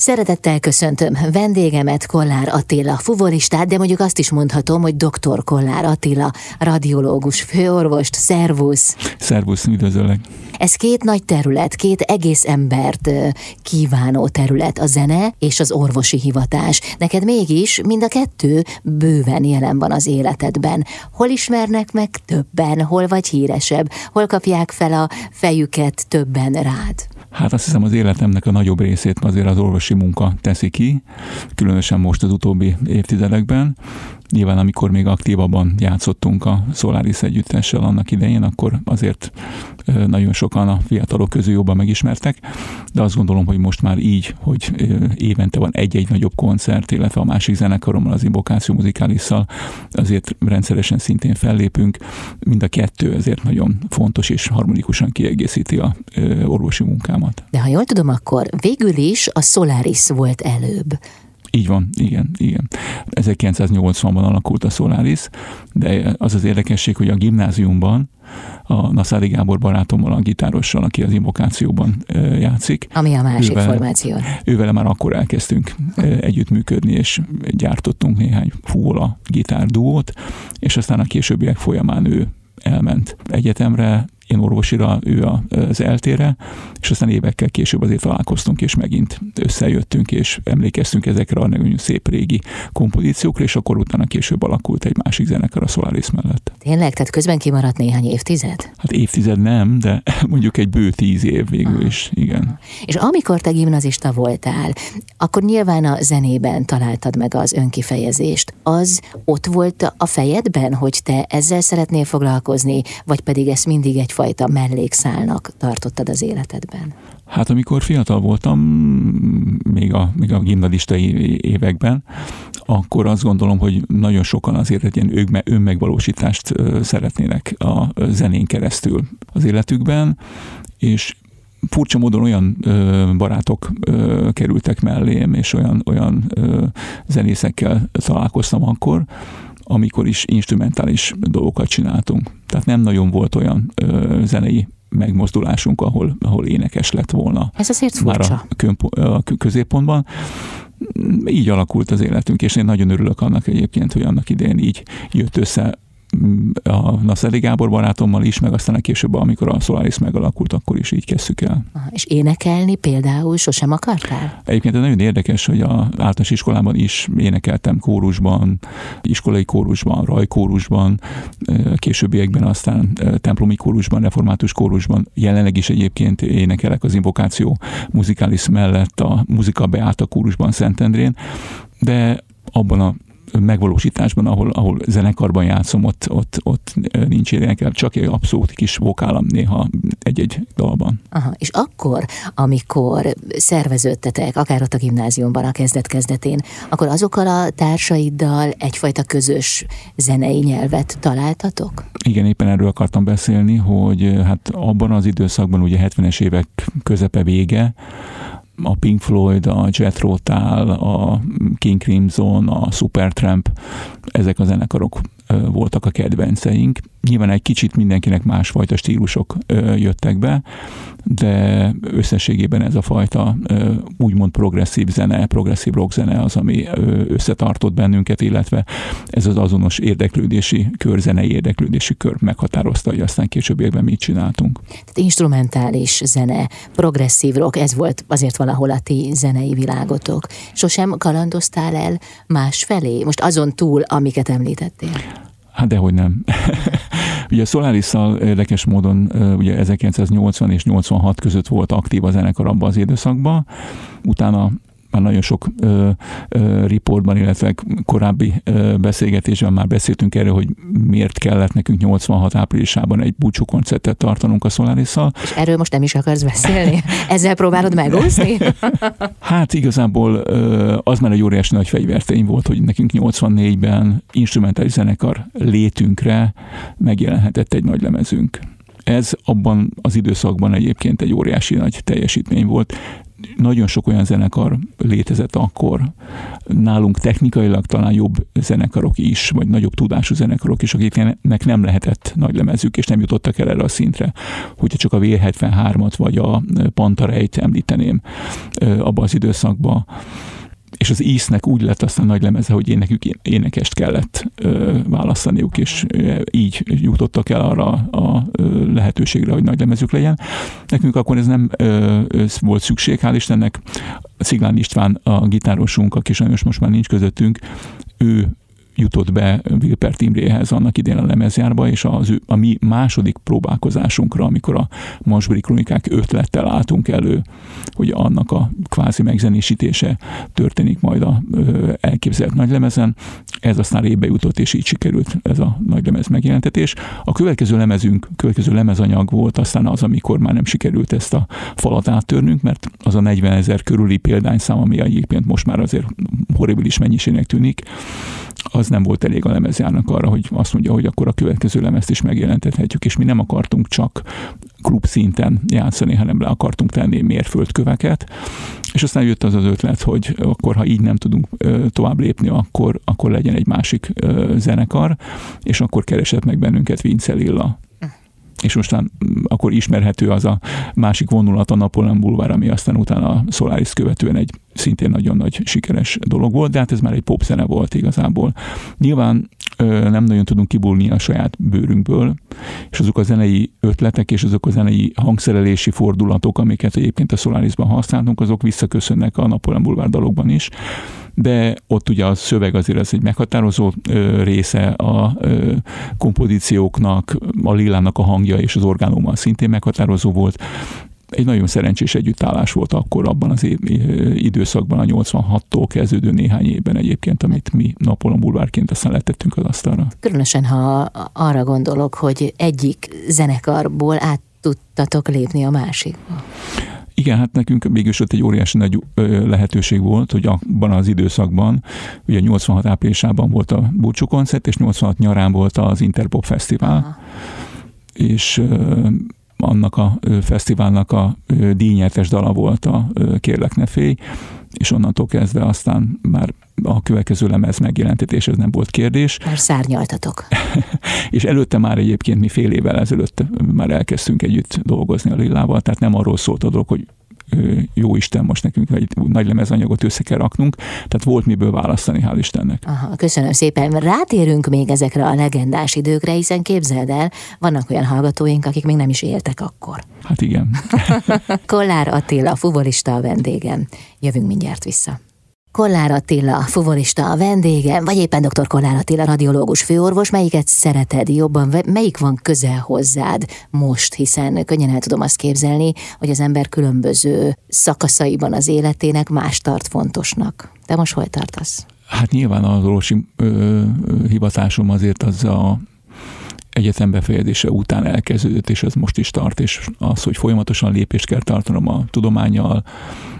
Szeretettel köszöntöm vendégemet, Kollár Attila, fuvolistát, de mondjuk azt is mondhatom, hogy dr. Kollár Attila, radiológus, főorvost, szervusz. Szervusz, üdvözöllek. Ez két nagy terület, két egész embert kívánó terület, a zene és az orvosi hivatás. Neked mégis mind a kettő bőven jelen van az életedben. Hol ismernek meg többen, hol vagy híresebb, hol kapják fel a fejüket többen rád? Hát azt hiszem az életemnek a nagyobb részét azért az orvosi munka teszi ki, különösen most az utóbbi évtizedekben. Nyilván amikor még aktívabban játszottunk a Solaris együttessel annak idején, akkor azért nagyon sokan a fiatalok közül jobban megismertek, de azt gondolom, hogy most már így, hogy évente van egy-egy nagyobb koncert, illetve a másik zenekarommal, az Invokáció Muzikálissal, azért rendszeresen szintén fellépünk. Mind a kettő ezért nagyon fontos és harmonikusan kiegészíti a orvosi munkámat. De ha jól tudom, akkor végül is a Solaris volt előbb. Így van, igen, igen. 1980-ban alakult a Solaris, de az az érdekesség, hogy a gimnáziumban a Naszári Gábor barátommal, a gitárossal, aki az invokációban játszik. Ami a másik ővel, formáció. Ővele már akkor elkezdtünk együttműködni, és gyártottunk néhány fúvola gitár duót, és aztán a későbbiek folyamán ő elment egyetemre, én orvosira, ő az eltére, és aztán évekkel később azért találkoztunk, és megint összejöttünk, és emlékeztünk ezekre a nagyon szép régi kompozíciókra, és akkor utána később alakult egy másik zenekar a Solaris mellett. Tényleg? Tehát közben kimaradt néhány évtized? Hát évtized nem, de mondjuk egy bő tíz év végül is, igen. És amikor te gimnazista voltál, akkor nyilván a zenében találtad meg az önkifejezést. Az ott volt a fejedben, hogy te ezzel szeretnél foglalkozni, vagy pedig ez mindig egy egyfajta mellékszálnak tartottad az életedben? Hát amikor fiatal voltam, még a, még a gimnazistai években, akkor azt gondolom, hogy nagyon sokan azért egy ilyen önmegvalósítást szeretnének a zenén keresztül az életükben, és furcsa módon olyan ö, barátok ö, kerültek mellém, és olyan, olyan ö, zenészekkel találkoztam akkor, amikor is instrumentális dolgokat csináltunk. Tehát nem nagyon volt olyan ö, zenei megmozdulásunk, ahol, ahol énekes lett volna. Ez azért furcsa. Már a, a középpontban. Így alakult az életünk, és én nagyon örülök annak egyébként, hogy annak idején így jött össze a Naszeli Gábor barátommal is, meg aztán a később, amikor a Solaris megalakult, akkor is így kezdtük el. És énekelni például sosem akartál? Egyébként ez nagyon érdekes, hogy a általános iskolában is énekeltem kórusban, iskolai kórusban, rajkórusban, későbbiekben aztán templomi kórusban, református kórusban, jelenleg is egyébként énekelek az invokáció muzikális mellett a muzika beállt a kórusban Szentendrén, de abban a megvalósításban, ahol, ahol zenekarban játszom, ott, ott, ott nincs énekel, csak egy abszolút kis vokálam néha egy-egy dalban. Aha, és akkor, amikor szerveződtetek, akár ott a gimnáziumban a kezdet-kezdetén, akkor azokkal a társaiddal egyfajta közös zenei nyelvet találtatok? Igen, éppen erről akartam beszélni, hogy hát abban az időszakban, ugye 70-es évek közepe vége, a Pink Floyd, a Jet Rotal, a King Crimson, a Supertramp, ezek a zenekarok voltak a kedvenceink. Nyilván egy kicsit mindenkinek másfajta stílusok jöttek be, de összességében ez a fajta úgymond progresszív zene, progresszív rock zene az, ami összetartott bennünket, illetve ez az azonos érdeklődési kör, zenei érdeklődési kör meghatározta, hogy aztán későbbiekben mit csináltunk. Tehát instrumentális zene, progresszív rock, ez volt azért valahol a ti zenei világotok. Sosem kalandoztál el más felé? Most azon túl, amiket említettél. Hát dehogy nem. ugye a solaris érdekes módon ugye 1980 és 86 között volt aktív a zenekar abban az időszakban, utána már nagyon sok ö, ö, riportban, illetve korábbi ö, beszélgetésben már beszéltünk erről, hogy miért kellett nekünk 86 áprilisában egy búcsú koncertet tartanunk a solaris -szal. És erről most nem is akarsz beszélni? Ezzel próbálod megúszni? hát igazából ö, az már egy óriási nagy fegyvertény volt, hogy nekünk 84-ben instrumentális zenekar létünkre megjelenhetett egy nagy lemezünk. Ez abban az időszakban egyébként egy óriási nagy teljesítmény volt nagyon sok olyan zenekar létezett akkor, nálunk technikailag talán jobb zenekarok is, vagy nagyobb tudású zenekarok is, akiknek nem lehetett nagy lemezük, és nem jutottak el erre a szintre. Hogyha csak a V73-at vagy a Pantareit említeném abban az időszakban, és az íznek úgy lett aztán nagy lemeze, hogy énekük, énekest kellett ö, választaniuk, és ö, így jutottak el arra a ö, lehetőségre, hogy nagy lemezük legyen. Nekünk akkor ez nem ö, ez volt szükség, hál' Istennek. Sziglán István, a gitárosunk, aki sajnos most már nincs közöttünk, ő jutott be Wilpert Imréhez annak idén a lemezjárba, és az, a mi második próbálkozásunkra, amikor a Masburi Kronikák ötlettel álltunk elő, hogy annak a kvázi megzenésítése történik majd a ö, elképzelt nagylemezen, ez aztán rébe jutott, és így sikerült ez a nagylemez megjelentetés. A következő lemezünk, következő lemezanyag volt aztán az, amikor már nem sikerült ezt a falat áttörnünk, mert az a 40 ezer körüli példányszám, ami egyébként most már azért horribilis mennyiségnek tűnik, az nem volt elég a lemezjának arra, hogy azt mondja, hogy akkor a következő lemezt is megjelentethetjük, és mi nem akartunk csak klub szinten játszani, hanem le akartunk tenni mérföldköveket, és aztán jött az az ötlet, hogy akkor, ha így nem tudunk tovább lépni, akkor, akkor legyen egy másik zenekar, és akkor keresett meg bennünket Vince Lilla és mostan akkor ismerhető az a másik vonulat a Napoleon Bulvár, ami aztán utána a Solaris követően egy szintén nagyon nagy sikeres dolog volt, de hát ez már egy popzene volt igazából. Nyilván nem nagyon tudunk kibulni a saját bőrünkből, és azok a zenei ötletek és azok a zenei hangszerelési fordulatok, amiket egyébként a Solarisban használtunk, azok visszaköszönnek a Napoleon Bulvár dalokban is de ott ugye a szöveg azért ez egy meghatározó része a kompozícióknak, a Lilának a hangja és az orgánummal szintén meghatározó volt egy nagyon szerencsés együttállás volt akkor abban az év, időszakban, a 86-tól kezdődő néhány évben egyébként, amit mi Napolon bulvárként aztán letettünk az asztalra. Különösen, ha arra gondolok, hogy egyik zenekarból át tudtatok lépni a másikba. Igen, hát nekünk mégis ott egy óriási nagy lehetőség volt, hogy abban az időszakban, ugye 86 áprilisában volt a Búcsú koncert, és 86 nyarán volt az Interpop Fesztivál, Aha. és annak a fesztiválnak a díjnyertes dala volt a Kérlek ne félj, és onnantól kezdve aztán már a következő lemez megjelentetés, ez nem volt kérdés. Már szárnyaltatok. és előtte már egyébként mi fél évvel ezelőtt már elkezdtünk együtt dolgozni a Lillával, tehát nem arról szólt a dolog, hogy jó Isten, most nekünk egy nagy lemezanyagot össze kell raknunk, tehát volt miből választani, hál' Istennek. Aha, köszönöm szépen. Rátérünk még ezekre a legendás időkre, hiszen képzeld el, vannak olyan hallgatóink, akik még nem is éltek akkor. Hát igen. Kollár Attila, fuvolista a vendégem. Jövünk mindjárt vissza. Kollár Attila, fuvolista a vendége, vagy éppen dr. Kollár Attila, radiológus főorvos, melyiket szereted jobban, melyik van közel hozzád most, hiszen könnyen el tudom azt képzelni, hogy az ember különböző szakaszaiban az életének más tart fontosnak. Te most hol tartasz? Hát nyilván az orvosi ö, hivatásom azért az a egyetem befejezése után elkezdődött, és ez most is tart, és az, hogy folyamatosan lépést kell tartanom a tudományjal,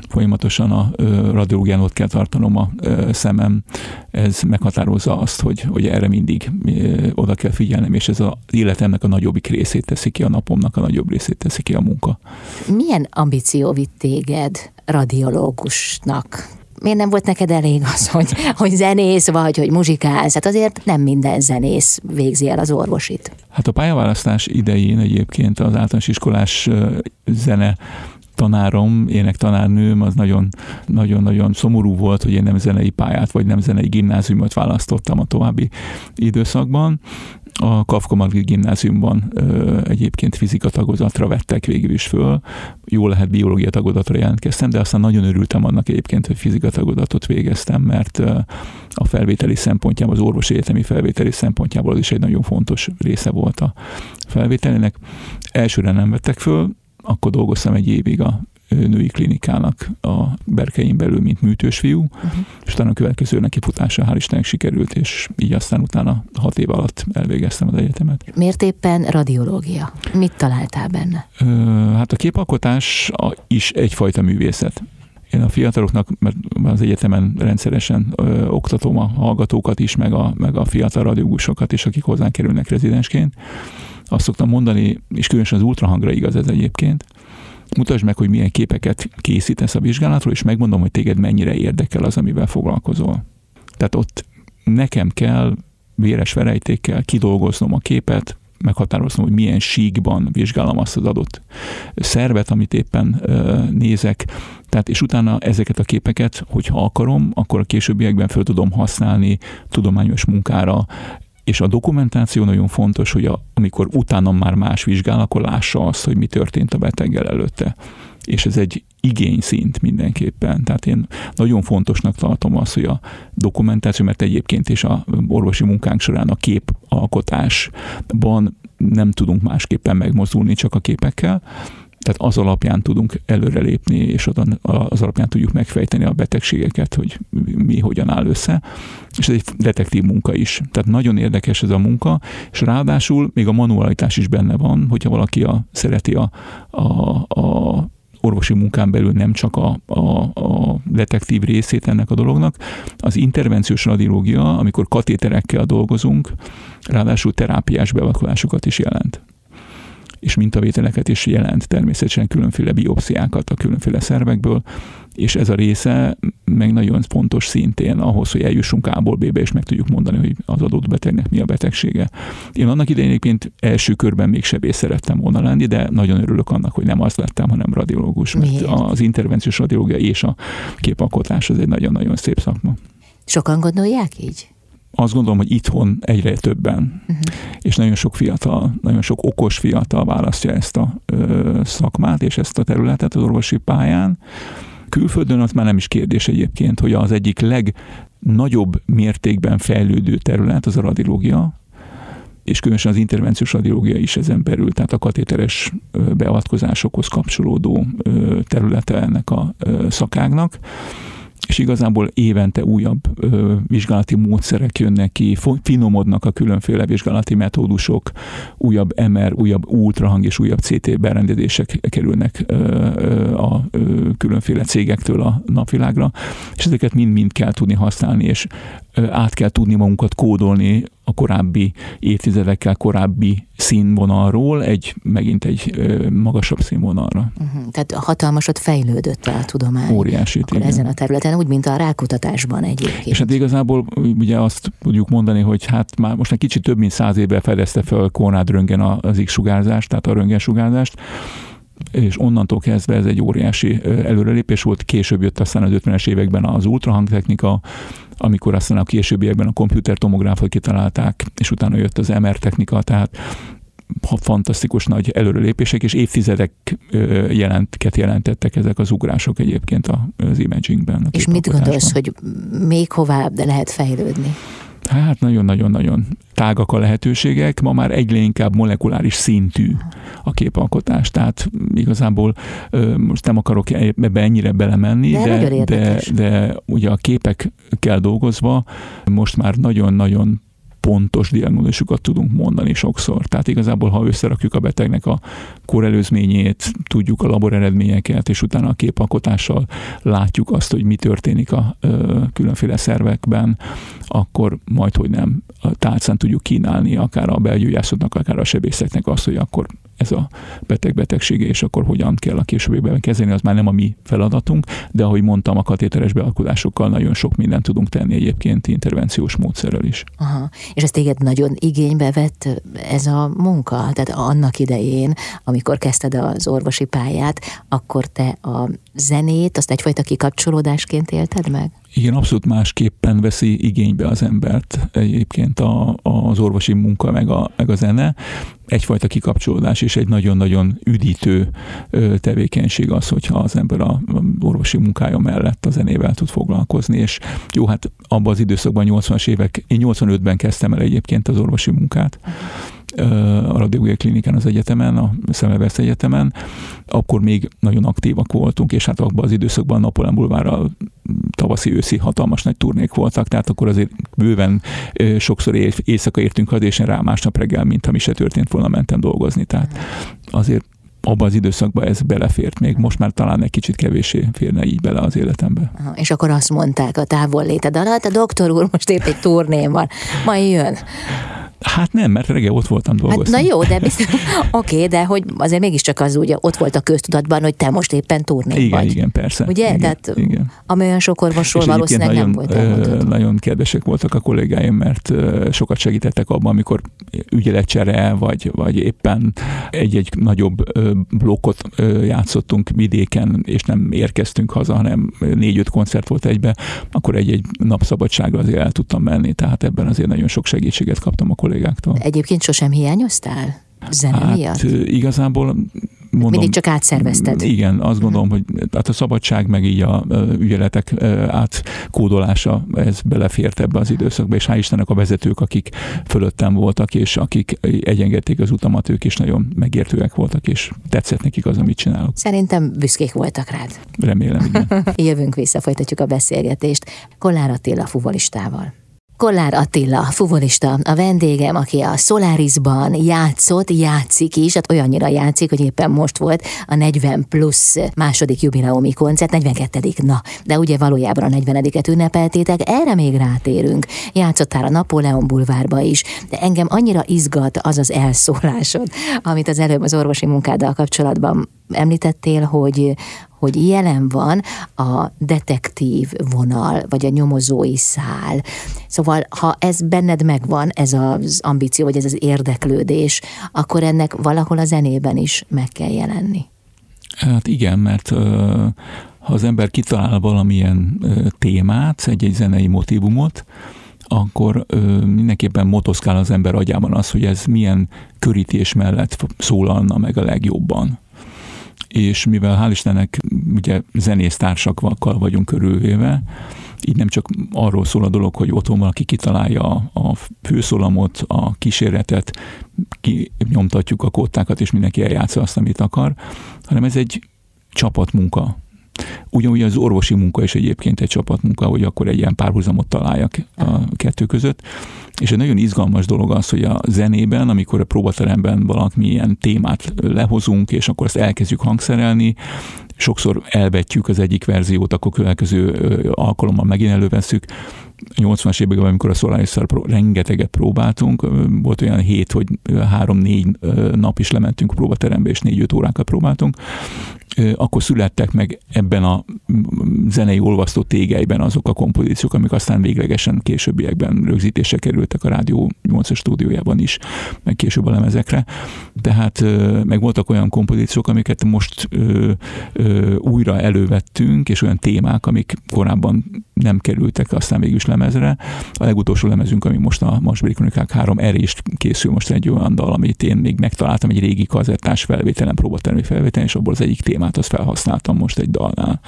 folyamatosan a radiológián ott kell tartanom a szemem, ez meghatározza azt, hogy, hogy erre mindig oda kell figyelnem, és ez az életemnek a nagyobbik részét teszi ki, a napomnak a nagyobb részét teszi ki a munka. Milyen ambíció vitt téged radiológusnak? miért nem volt neked elég az, hogy, hogy zenész vagy, hogy muzsikálsz? Hát azért nem minden zenész végzi el az orvosit. Hát a pályaválasztás idején egyébként az általános iskolás zene tanárom, ének tanárnőm, az nagyon, nagyon-nagyon szomorú volt, hogy én nem zenei pályát, vagy nem zenei gimnáziumot választottam a további időszakban. A Kafka Margit gimnáziumban ö, egyébként fizika tagozatra vettek végül is föl. Jó lehet biológia tagozatra jelentkeztem, de aztán nagyon örültem annak egyébként, hogy fizika tagozatot végeztem, mert ö, a felvételi szempontjából, az orvosi egyetemi felvételi szempontjából az is egy nagyon fontos része volt a felvételének. Elsőre nem vettek föl, akkor dolgoztam egy évig a női klinikának a berkein belül, mint műtős fiú, uh-huh. és utána a következő nekifutása hál' Istennek sikerült, és így aztán utána hat év alatt elvégeztem az egyetemet. Miért éppen radiológia? Mit találtál benne? hát a képalkotás is egyfajta művészet. Én a fiataloknak, mert az egyetemen rendszeresen ö, oktatom a hallgatókat is, meg a, meg a fiatal radiológusokat is, akik hozzánk kerülnek rezidensként, azt szoktam mondani, és különösen az ultrahangra igaz ez egyébként, mutasd meg, hogy milyen képeket készítesz a vizsgálatról, és megmondom, hogy téged mennyire érdekel az, amivel foglalkozol. Tehát ott nekem kell véres verejtékkel kidolgoznom a képet, meghatároznom, hogy milyen síkban vizsgálom azt az adott szervet, amit éppen nézek. Tehát, és utána ezeket a képeket, hogyha akarom, akkor a későbbiekben fel tudom használni tudományos munkára, és a dokumentáció nagyon fontos, hogy a, amikor utána már más vizsgál, akkor lássa azt, hogy mi történt a beteggel előtte. És ez egy igényszint mindenképpen. Tehát én nagyon fontosnak tartom azt, hogy a dokumentáció, mert egyébként is a orvosi munkánk során a képalkotásban nem tudunk másképpen megmozdulni, csak a képekkel, tehát az alapján tudunk előrelépni, és az alapján tudjuk megfejteni a betegségeket, hogy mi hogyan áll össze. És ez egy detektív munka is. Tehát nagyon érdekes ez a munka, és ráadásul még a manualitás is benne van, hogyha valaki a, szereti a, a, a orvosi munkán belül nem csak a, a, a detektív részét ennek a dolognak. Az intervenciós radiológia, amikor katéterekkel dolgozunk, ráadásul terápiás beavatkozásokat is jelent és mintavételeket is jelent természetesen különféle biopsziákat a különféle szervekből, és ez a része meg nagyon fontos szintén ahhoz, hogy eljussunk A-ból B-be, és meg tudjuk mondani, hogy az adott betegnek mi a betegsége. Én annak idején egyébként első körben még sebész szerettem volna lenni, de nagyon örülök annak, hogy nem az lettem, hanem radiológus. Mert az intervenciós radiológia és a képalkotás az egy nagyon-nagyon szép szakma. Sokan gondolják így? Azt gondolom, hogy itthon egyre többen, uh-huh. és nagyon sok fiatal, nagyon sok okos fiatal választja ezt a ö, szakmát és ezt a területet az orvosi pályán. Külföldön az már nem is kérdés egyébként, hogy az egyik legnagyobb mértékben fejlődő terület az a radiológia, és különösen az intervenciós radiológia is ezen belül, tehát a katéteres beavatkozásokhoz kapcsolódó területe ennek a szakágnak és igazából évente újabb ö, vizsgálati módszerek jönnek ki, finomodnak a különféle vizsgálati metódusok, újabb MR, újabb ultrahang és újabb CT berendezések kerülnek ö, ö, a ö, különféle cégektől a napvilágra, és ezeket mind-mind kell tudni használni, és ö, át kell tudni magunkat kódolni a korábbi évtizedekkel korábbi színvonalról egy, megint egy ö, magasabb színvonalra. Uh-huh. Tehát hatalmasat fejlődött a tudomány. Óriási. Akkor ezen a területen, úgy, mint a rákutatásban egyébként. És hát igazából ugye azt tudjuk mondani, hogy hát már most egy kicsit több mint száz évvel fedezte fel Konrad Röngen az X-sugárzást, tehát a röntgensugárzást, és onnantól kezdve ez egy óriási előrelépés volt, később jött aztán az 50-es években az ultrahangtechnika, amikor aztán a későbbiekben a komputertomográfot kitalálták, és utána jött az MR technika, tehát fantasztikus nagy előrelépések, és évtizedek jelentket jelentettek ezek az ugrások egyébként az imagingben. És mit gondolsz, hogy még hová lehet fejlődni? Hát nagyon-nagyon-nagyon tágak a lehetőségek, ma már egyre inkább molekuláris szintű a képalkotás, tehát igazából most nem akarok ebbe ennyire belemenni, de, de, de, de ugye a képekkel dolgozva most már nagyon-nagyon pontos diagnózisukat tudunk mondani sokszor. Tehát igazából, ha összerakjuk a betegnek a korelőzményét, tudjuk a labor eredményeket, és utána a képalkotással látjuk azt, hogy mi történik a ö, különféle szervekben, akkor majd, hogy nem a tálcán tudjuk kínálni akár a belgyógyászatnak, akár a sebészeknek azt, hogy akkor ez a beteg betegsége, és akkor hogyan kell a későbbiben kezelni, az már nem a mi feladatunk, de ahogy mondtam, a katéteres bealkodásokkal nagyon sok mindent tudunk tenni egyébként intervenciós módszerrel is. Aha. És ez téged nagyon igénybe vett ez a munka? Tehát annak idején, amikor kezdted az orvosi pályát, akkor te a zenét, azt egyfajta kikapcsolódásként élted meg? Igen, abszolút másképpen veszi igénybe az embert egyébként a, az orvosi munka meg a, meg a zene. Egyfajta kikapcsolódás és egy nagyon-nagyon üdítő tevékenység az, hogyha az ember a orvosi munkája mellett a zenével tud foglalkozni, és jó, hát abban az időszakban, 80-as évek, én 85-ben kezdtem el egyébként az orvosi munkát, a radiológiai klinikán az egyetemen, a Szemelvesz Egyetemen, akkor még nagyon aktívak voltunk, és hát abban az időszakban Napoleon bulvárral tavaszi, őszi hatalmas nagy turnék voltak, tehát akkor azért bőven sokszor éjszaka értünk haza, és rá másnap reggel, mint ha mi se történt volna, mentem dolgozni. Tehát azért abban az időszakban ez belefért még, most már talán egy kicsit kevésé férne így bele az életembe. Aha, és akkor azt mondták a távol léted alatt, a doktor úr most épp egy turnén van, majd jön. Hát nem, mert reggel ott voltam dolgozni. Hát, na jó, de biztos, oké, okay, de hogy azért mégiscsak az ugye ott volt a köztudatban, hogy te most éppen turné igen, vagy. Igen, persze. Ugye? Igen, Tehát igen. amolyan sok orvosról valószínűleg nagyon, nem volt elmondható. Nagyon kedvesek voltak a kollégáim, mert sokat segítettek abban, amikor ügyeletcsere, vagy, vagy éppen egy-egy nagyobb blokkot játszottunk vidéken, és nem érkeztünk haza, hanem négy-öt koncert volt egybe, akkor egy-egy napszabadságra azért el tudtam menni, tehát ebben azért nagyon sok segítséget kaptam a kollégáktól. Egyébként sosem hiányoztál? Zene hát, miatt? Igazából mondom, Mindig csak átszervezted. Igen, azt gondolom, uh-huh. hogy hát a szabadság meg így a ügyeletek átkódolása, ez belefért ebbe az időszakba, és hál' Istennek a vezetők, akik fölöttem voltak, és akik egyengedték az utamat, ők is nagyon megértőek voltak, és tetszett nekik az, amit csinálok. Szerintem büszkék voltak rád. Remélem, igen. Jövünk vissza, folytatjuk a beszélgetést Kollár Attila fuvolistával. Kollár Attila, fuvolista, a vendégem, aki a Solarisban játszott, játszik is, hát olyannyira játszik, hogy éppen most volt a 40 plusz második jubileumi koncert, 42. na, de ugye valójában a 40-et ünnepeltétek, erre még rátérünk. Játszottál a Napóleon bulvárba is, de engem annyira izgat az az elszólásod, amit az előbb az orvosi munkáddal kapcsolatban említettél, hogy, hogy jelen van a detektív vonal, vagy a nyomozói szál. Szóval, ha ez benned megvan, ez az ambíció, vagy ez az érdeklődés, akkor ennek valahol a zenében is meg kell jelenni. Hát igen, mert ha az ember kitalál valamilyen témát, egy-egy zenei motivumot, akkor ö, mindenképpen motoszkál az ember agyában az, hogy ez milyen körítés mellett szólalna meg a legjobban és mivel hál' Istennek ugye zenésztársakkal vagyunk körülvéve, így nem csak arról szól a dolog, hogy otthon valaki kitalálja a főszólamot, a kísérletet, nyomtatjuk a kottákat, és mindenki eljátsza azt, amit akar, hanem ez egy csapatmunka. Ugyanúgy az orvosi munka is egyébként egy csapatmunka, hogy akkor egy ilyen párhuzamot találjak a kettő között. És egy nagyon izgalmas dolog az, hogy a zenében, amikor a próbateremben valamilyen témát lehozunk, és akkor ezt elkezdjük hangszerelni, sokszor elvetjük az egyik verziót, akkor következő alkalommal megint előveszük. 80-as években, amikor a solaris rengeteget próbáltunk, volt olyan hét, hogy három-négy nap is lementünk a próbaterembe, és négy-öt órákat próbáltunk, akkor születtek meg ebben a zenei olvasztó tégelyben azok a kompozíciók, amik aztán véglegesen későbbiekben rögzítésre kerültek a Rádió 8 stúdiójában is, meg később a lemezekre. Tehát meg voltak olyan kompozíciók, amiket most ö, ö, újra elővettünk, és olyan témák, amik korábban nem kerültek aztán végül is lemezre. A legutolsó lemezünk, ami most a Masbéri Kronikák 3, erre is készül most egy olyan dal, amit én még megtaláltam egy régi kazettás felvételen, próbatermi felvételen, és abból az egyik témát azt felhasználtam most egy dalnál.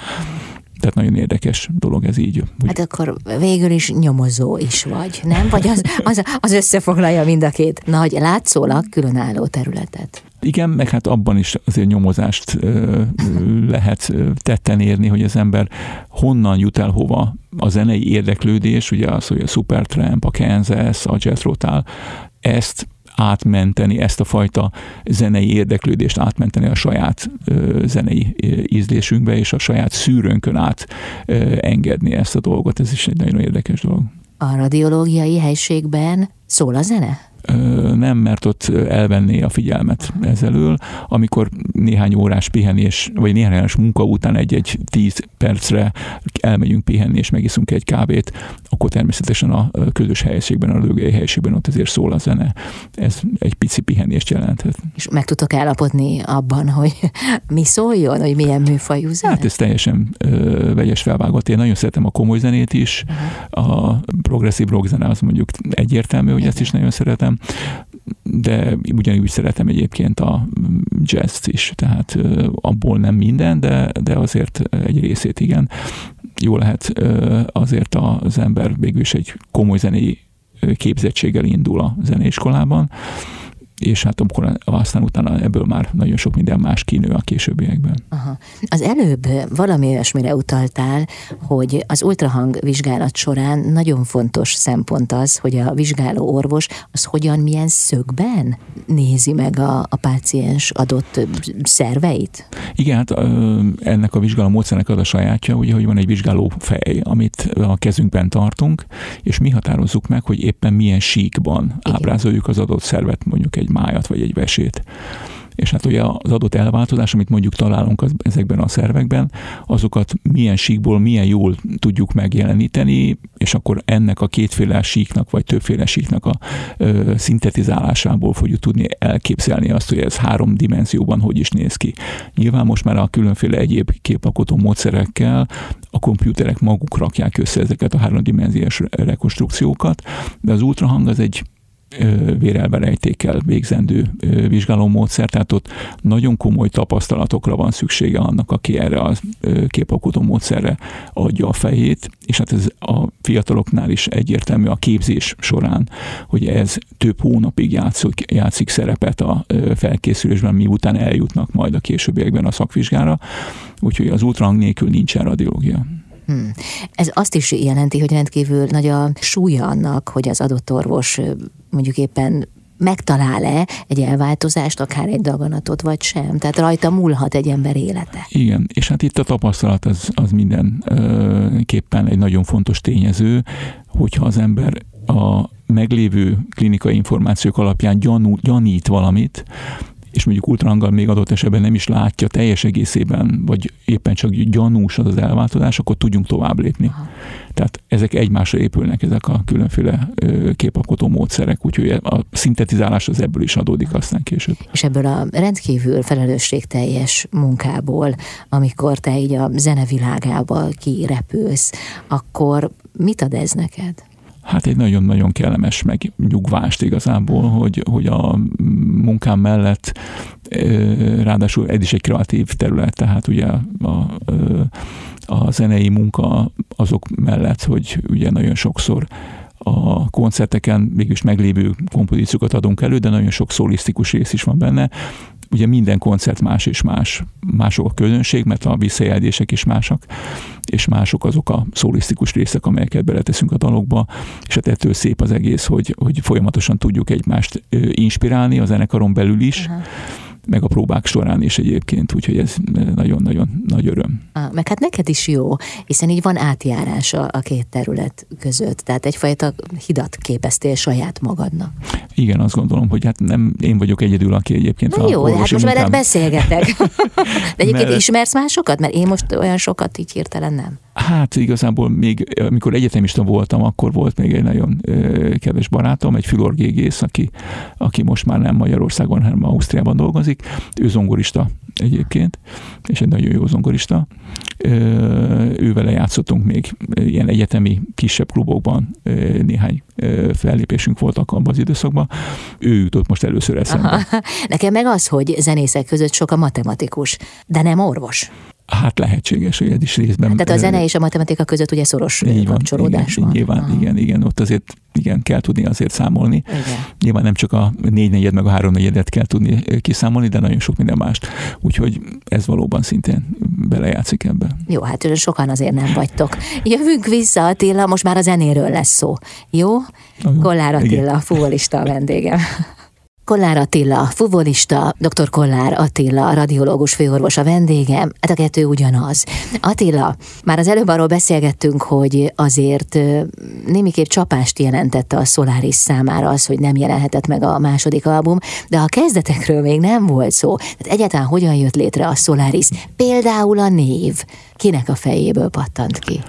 Tehát nagyon érdekes dolog ez így. Hogy... Hát akkor végül is nyomozó is vagy, nem? Vagy az, az, az összefoglalja mind a két nagy látszólag különálló területet. Igen, meg hát abban is azért nyomozást ö, lehet tetten érni, hogy az ember honnan jut el hova. A zenei érdeklődés, ugye az, hogy a Supertramp, a Kansas, a Rotal, ezt átmenteni, ezt a fajta zenei érdeklődést átmenteni a saját zenei ízlésünkbe, és a saját szűrőnkön át engedni ezt a dolgot. Ez is egy nagyon érdekes dolog. A radiológiai helységben szól a zene? Nem, mert ott elvenné a figyelmet ezelől. Amikor néhány órás pihenés, vagy néhány órás munka után egy-egy tíz percre elmegyünk pihenni, és megiszunk egy kávét, akkor természetesen a közös helységben, a lőgei helységben ott azért szól a zene. Ez egy pici pihenést jelenthet. És meg tudtok állapodni abban, hogy mi szóljon, hogy milyen műfajú zene? Hát ez teljesen ö, vegyes felvágott. Én nagyon szeretem a komoly zenét is, uh-huh. a progresszív rock zene az mondjuk egyértelmű, hogy Igen. ezt is nagyon szeretem, szeretem, de ugyanúgy szeretem egyébként a jazz is, tehát abból nem minden, de, de azért egy részét igen. Jó lehet azért az ember végül is egy komoly zenei képzettséggel indul a zeneiskolában, és hát amikor aztán utána ebből már nagyon sok minden más kinő a későbbiekben. Aha. Az előbb valami olyasmire utaltál, hogy az ultrahang vizsgálat során nagyon fontos szempont az, hogy a vizsgáló orvos az hogyan, milyen szögben nézi meg a, a páciens adott szerveit? Igen, hát ennek a vizsgáló módszernek az a sajátja, ugye, hogy van egy vizsgáló fej, amit a kezünkben tartunk, és mi határozzuk meg, hogy éppen milyen síkban Igen. ábrázoljuk az adott szervet, mondjuk egy májat vagy egy vesét és hát ugye az adott elváltozás, amit mondjuk találunk az, ezekben a szervekben, azokat milyen síkból milyen jól tudjuk megjeleníteni, és akkor ennek a kétféle síknak, vagy többféle síknak a ö, szintetizálásából fogjuk tudni elképzelni azt, hogy ez három dimenzióban hogy is néz ki. Nyilván most már a különféle egyéb képalkotó módszerekkel a komputerek maguk rakják össze ezeket a háromdimenziós rekonstrukciókat, de az ultrahang az egy vérelverejtékkel végzendő vizsgálómódszer, tehát ott nagyon komoly tapasztalatokra van szüksége annak, aki erre a képalkotó módszerre adja a fejét, és hát ez a fiataloknál is egyértelmű a képzés során, hogy ez több hónapig játszik, játszik szerepet a felkészülésben, miután eljutnak majd a későbbiekben a szakvizsgára, úgyhogy az ultrahang nélkül nincsen radiológia. Hmm. Ez azt is jelenti, hogy rendkívül nagy a súlya annak, hogy az adott orvos mondjuk éppen megtalál-e egy elváltozást, akár egy daganatot, vagy sem. Tehát rajta múlhat egy ember élete. Igen, és hát itt a tapasztalat az, az mindenképpen egy nagyon fontos tényező, hogyha az ember a meglévő klinikai információk alapján gyanú, gyanít valamit, és mondjuk ultrahanggal még adott esetben nem is látja teljes egészében, vagy éppen csak gyanús az az elváltozás, akkor tudjunk tovább lépni. Aha. Tehát ezek egymásra épülnek, ezek a különféle képalkotó módszerek, úgyhogy a szintetizálás az ebből is adódik aztán később. És ebből a rendkívül felelősségteljes munkából, amikor te így a zenevilágába kirepülsz, akkor mit ad ez neked? Hát egy nagyon-nagyon kellemes megnyugvást igazából, hogy, hogy a munkám mellett ráadásul ez is egy kreatív terület, tehát ugye a, a, zenei munka azok mellett, hogy ugye nagyon sokszor a koncerteken mégis meglévő kompozíciókat adunk elő, de nagyon sok szólisztikus rész is van benne, ugye minden koncert más és más. Mások a közönség, mert a visszajelzések is másak, és mások azok a szólisztikus részek, amelyeket beleteszünk a dalokba, és hát ettől szép az egész, hogy, hogy folyamatosan tudjuk egymást inspirálni a zenekaron belül is, uh-huh meg a próbák során is egyébként, úgyhogy ez nagyon-nagyon nagy öröm. Ah, meg hát neked is jó, hiszen így van átjárás a, a két terület között, tehát egyfajta hidat képeztél saját magadnak. Igen, azt gondolom, hogy hát nem én vagyok egyedül, aki egyébként Na jó, hát most veled beszélgetek. de egyébként mert... ismersz másokat? Mert én most olyan sokat így hirtelen nem. Hát igazából még, amikor egyetemista voltam, akkor volt még egy nagyon kedves barátom, egy fülorgégész, aki, aki most már nem Magyarországon, hanem Ausztriában dolgozik. Ő zongorista egyébként, és egy nagyon jó zongorista. Ővele játszottunk még ilyen egyetemi kisebb klubokban, néhány fellépésünk voltak abban az időszakban. Ő jutott most először eszembe. Aha. Nekem meg az, hogy zenészek között sok a matematikus, de nem orvos. Hát lehetséges, hogy ez is részben. Tehát a zene és a matematika között ugye szoros így van, kapcsolódás igen, van. Nyilván, Aha. igen, igen, ott azért igen, kell tudni azért számolni. Igen. Nyilván nem csak a négy negyed meg a három negyedet kell tudni kiszámolni, de nagyon sok minden mást. Úgyhogy ez valóban szintén belejátszik ebbe. Jó, hát sokan azért nem vagytok. Jövünk vissza, Attila, most már a zenéről lesz szó. Jó? Kollár Attila, futbolista a vendégem. Kollár Attila, fuvolista, dr. Kollár Attila, radiológus főorvos a vendégem, hát a kettő ugyanaz. Attila, már az előbb arról beszélgettünk, hogy azért némiképp csapást jelentette a Solaris számára az, hogy nem jelenhetett meg a második album, de a kezdetekről még nem volt szó. Tehát egyáltalán hogyan jött létre a Solaris? Például a név. Kinek a fejéből pattant ki?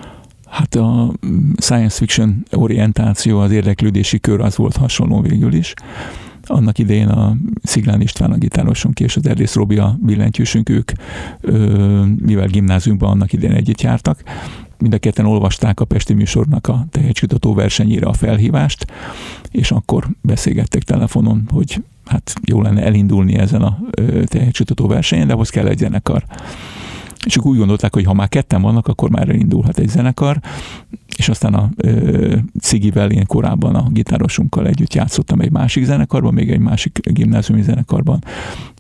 Hát a science fiction orientáció, az érdeklődési kör az volt hasonló végül is annak idején a Sziglán István a gitárosunk és az Erdész Robi a billentyűsünk, ők mivel gimnáziumban annak idején együtt jártak, mind a ketten olvasták a Pesti műsornak a tehetségkutató versenyére a felhívást, és akkor beszélgettek telefonon, hogy hát jó lenne elindulni ezen a tehetségkutató versenyen, de ahhoz kell egy zenekar. És csak úgy gondolták, hogy ha már ketten vannak, akkor már elindulhat egy zenekar. És aztán a ö, Cigivel én korábban a gitárosunkkal együtt játszottam egy másik zenekarban, még egy másik gimnáziumi zenekarban,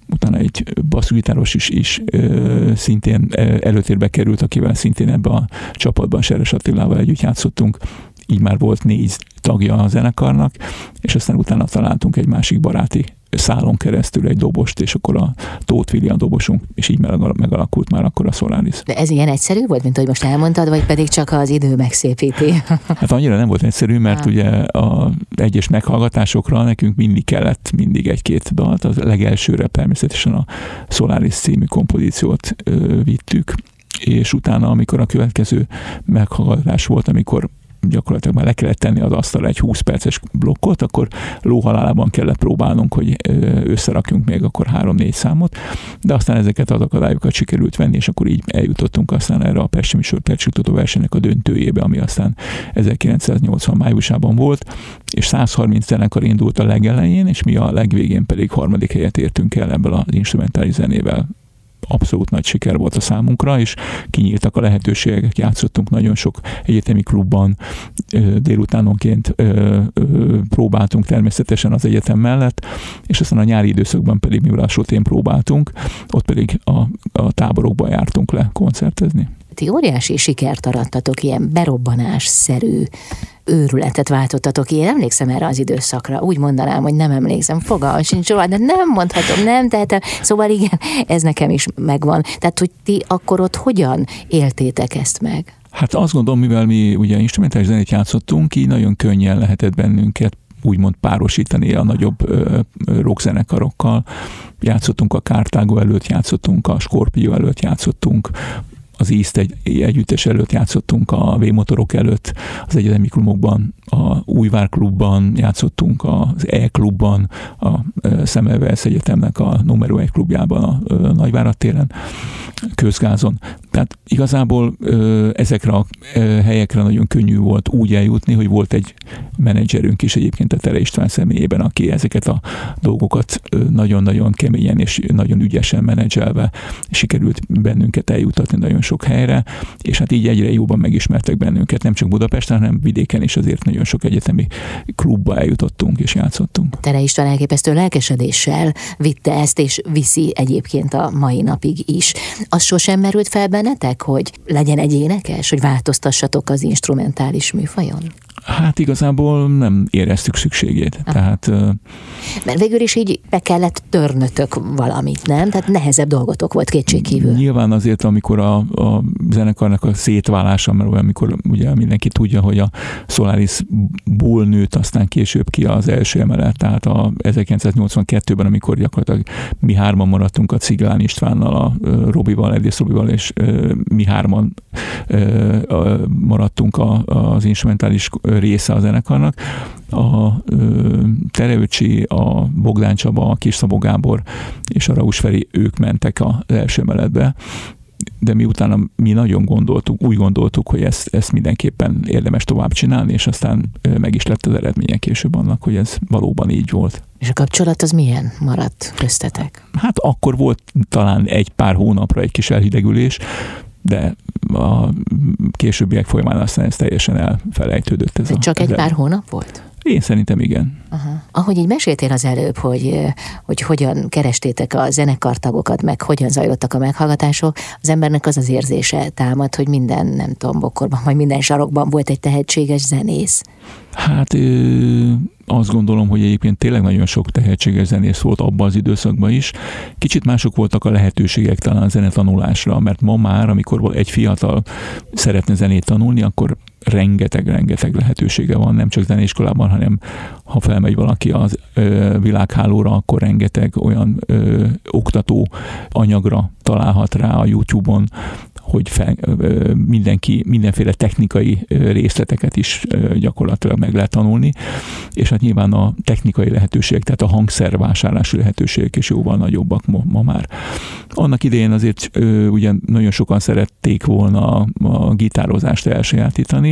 utána egy basszusgitáros is, is ö, szintén előtérbe került, akivel szintén ebbe a csapatban Seres Attilával együtt játszottunk, így már volt négy tagja a zenekarnak, és aztán utána találtunk egy másik baráti szálon keresztül egy dobost, és akkor a Tóth William dobosunk, és így megalakult már akkor a Solaris. De ez ilyen egyszerű volt, mint ahogy most elmondtad, vagy pedig csak az idő megszépíti? Hát annyira nem volt egyszerű, mert ha. ugye a egyes meghallgatásokra nekünk mindig kellett mindig egy-két dalt. Az legelsőre természetesen a Solaris című kompozíciót ö, vittük, és utána, amikor a következő meghallgatás volt, amikor gyakorlatilag már le kellett tenni az asztalra egy 20 perces blokkot, akkor lóhalálában kellett próbálnunk, hogy összerakjunk még akkor 3-4 számot, de aztán ezeket az akadályokat sikerült venni, és akkor így eljutottunk aztán erre a Pesti Misor Percsutató versenynek a döntőjébe, ami aztán 1980 májusában volt, és 130 zenekar indult a legelején, és mi a legvégén pedig harmadik helyet értünk el ebből az instrumentális zenével abszolút nagy siker volt a számunkra, és kinyíltak a lehetőségek, játszottunk nagyon sok egyetemi klubban, délutánonként próbáltunk természetesen az egyetem mellett, és aztán a nyári időszakban pedig a sotén próbáltunk, ott pedig a, a táborokban jártunk le koncertezni. Ti óriási sikert arattatok, ilyen berobbanásszerű őrületet váltottatok. Én emlékszem erre az időszakra. Úgy mondanám, hogy nem emlékszem. Fogalmam sincs róla, de nem mondhatom, nem tehetem. Szóval igen, ez nekem is megvan. Tehát, hogy ti akkor ott hogyan éltétek ezt meg? Hát azt gondolom, mivel mi ugye instrumentális zenét játszottunk, így nagyon könnyen lehetett bennünket úgymond párosítani a nagyobb rockzenekarokkal. Játszottunk a Kártágó előtt, játszottunk a Scorpio előtt, játszottunk az East egy, együttes előtt játszottunk a V-motorok előtt, az egyetemi klubokban, a Újvár klubban játszottunk, az E-klubban, a Szemelvesz Egyetemnek a numero 1 klubjában, a Nagyvárad téren, közgázon. Tehát igazából ezekre a helyekre nagyon könnyű volt úgy eljutni, hogy volt egy menedzserünk is egyébként a Tere István személyében, aki ezeket a dolgokat nagyon-nagyon keményen és nagyon ügyesen menedzselve sikerült bennünket eljutatni nagyon sok helyre, és hát így egyre jobban megismertek bennünket, nem csak Budapesten, hanem vidéken is azért nagyon sok egyetemi klubba eljutottunk és játszottunk. Tere István elképesztő lelkesedéssel vitte ezt, és viszi egyébként a mai napig is. Az sosem merült fel bennetek, hogy legyen egy énekes, hogy változtassatok az instrumentális műfajon? Hát igazából nem éreztük szükségét. Aha. Tehát, Mert végül is így be kellett törnötök valamit, nem? Tehát nehezebb dolgotok volt kétségkívül. Nyilván azért, amikor a, a zenekarnak a szétválása, mert amikor ugye mindenki tudja, hogy a Solaris ból nőtt aztán később ki az első emelet, tehát a 1982-ben, amikor gyakorlatilag mi hárman maradtunk a Ciglán Istvánnal, a Robival, Erdész Robival, és mi hárman maradtunk az instrumentális része a zenekarnak. A Terevöcsi, a Bogdán Csaba, a Kis Szabó Gábor és a Raus Feri, ők mentek az első meletbe, de mi utána mi nagyon gondoltuk, úgy gondoltuk, hogy ezt, ezt mindenképpen érdemes tovább csinálni, és aztán meg is lett az eredménye később annak, hogy ez valóban így volt. És a kapcsolat az milyen maradt köztetek? Hát akkor volt talán egy pár hónapra egy kis elhidegülés, de a későbbiek folyamán aztán ez teljesen elfelejtődött. Ez Csak a, egy pár hónap volt? Én szerintem igen. Aha. Ahogy így meséltél az előbb, hogy, hogy hogyan kerestétek a zenekartagokat, meg hogyan zajlottak a meghallgatások, az embernek az az érzése támad, hogy minden, nem tudom, bokorban, vagy minden sarokban volt egy tehetséges zenész. Hát azt gondolom, hogy egyébként tényleg nagyon sok tehetséges zenész volt abban az időszakban is. Kicsit mások voltak a lehetőségek talán a zenetanulásra, mert ma már, amikor egy fiatal szeretne zenét tanulni, akkor rengeteg-rengeteg lehetősége van, nem csak zeneiskolában, hanem ha felmegy valaki az ö, világhálóra, akkor rengeteg olyan ö, oktató anyagra találhat rá a YouTube-on, hogy fel, mindenki mindenféle technikai részleteket is gyakorlatilag meg lehet tanulni, és hát nyilván a technikai lehetőségek, tehát a hangszervásárlási lehetőségek is jóval nagyobbak ma, ma már. Annak idején azért ugye nagyon sokan szerették volna a, a gitározást elsajátítani,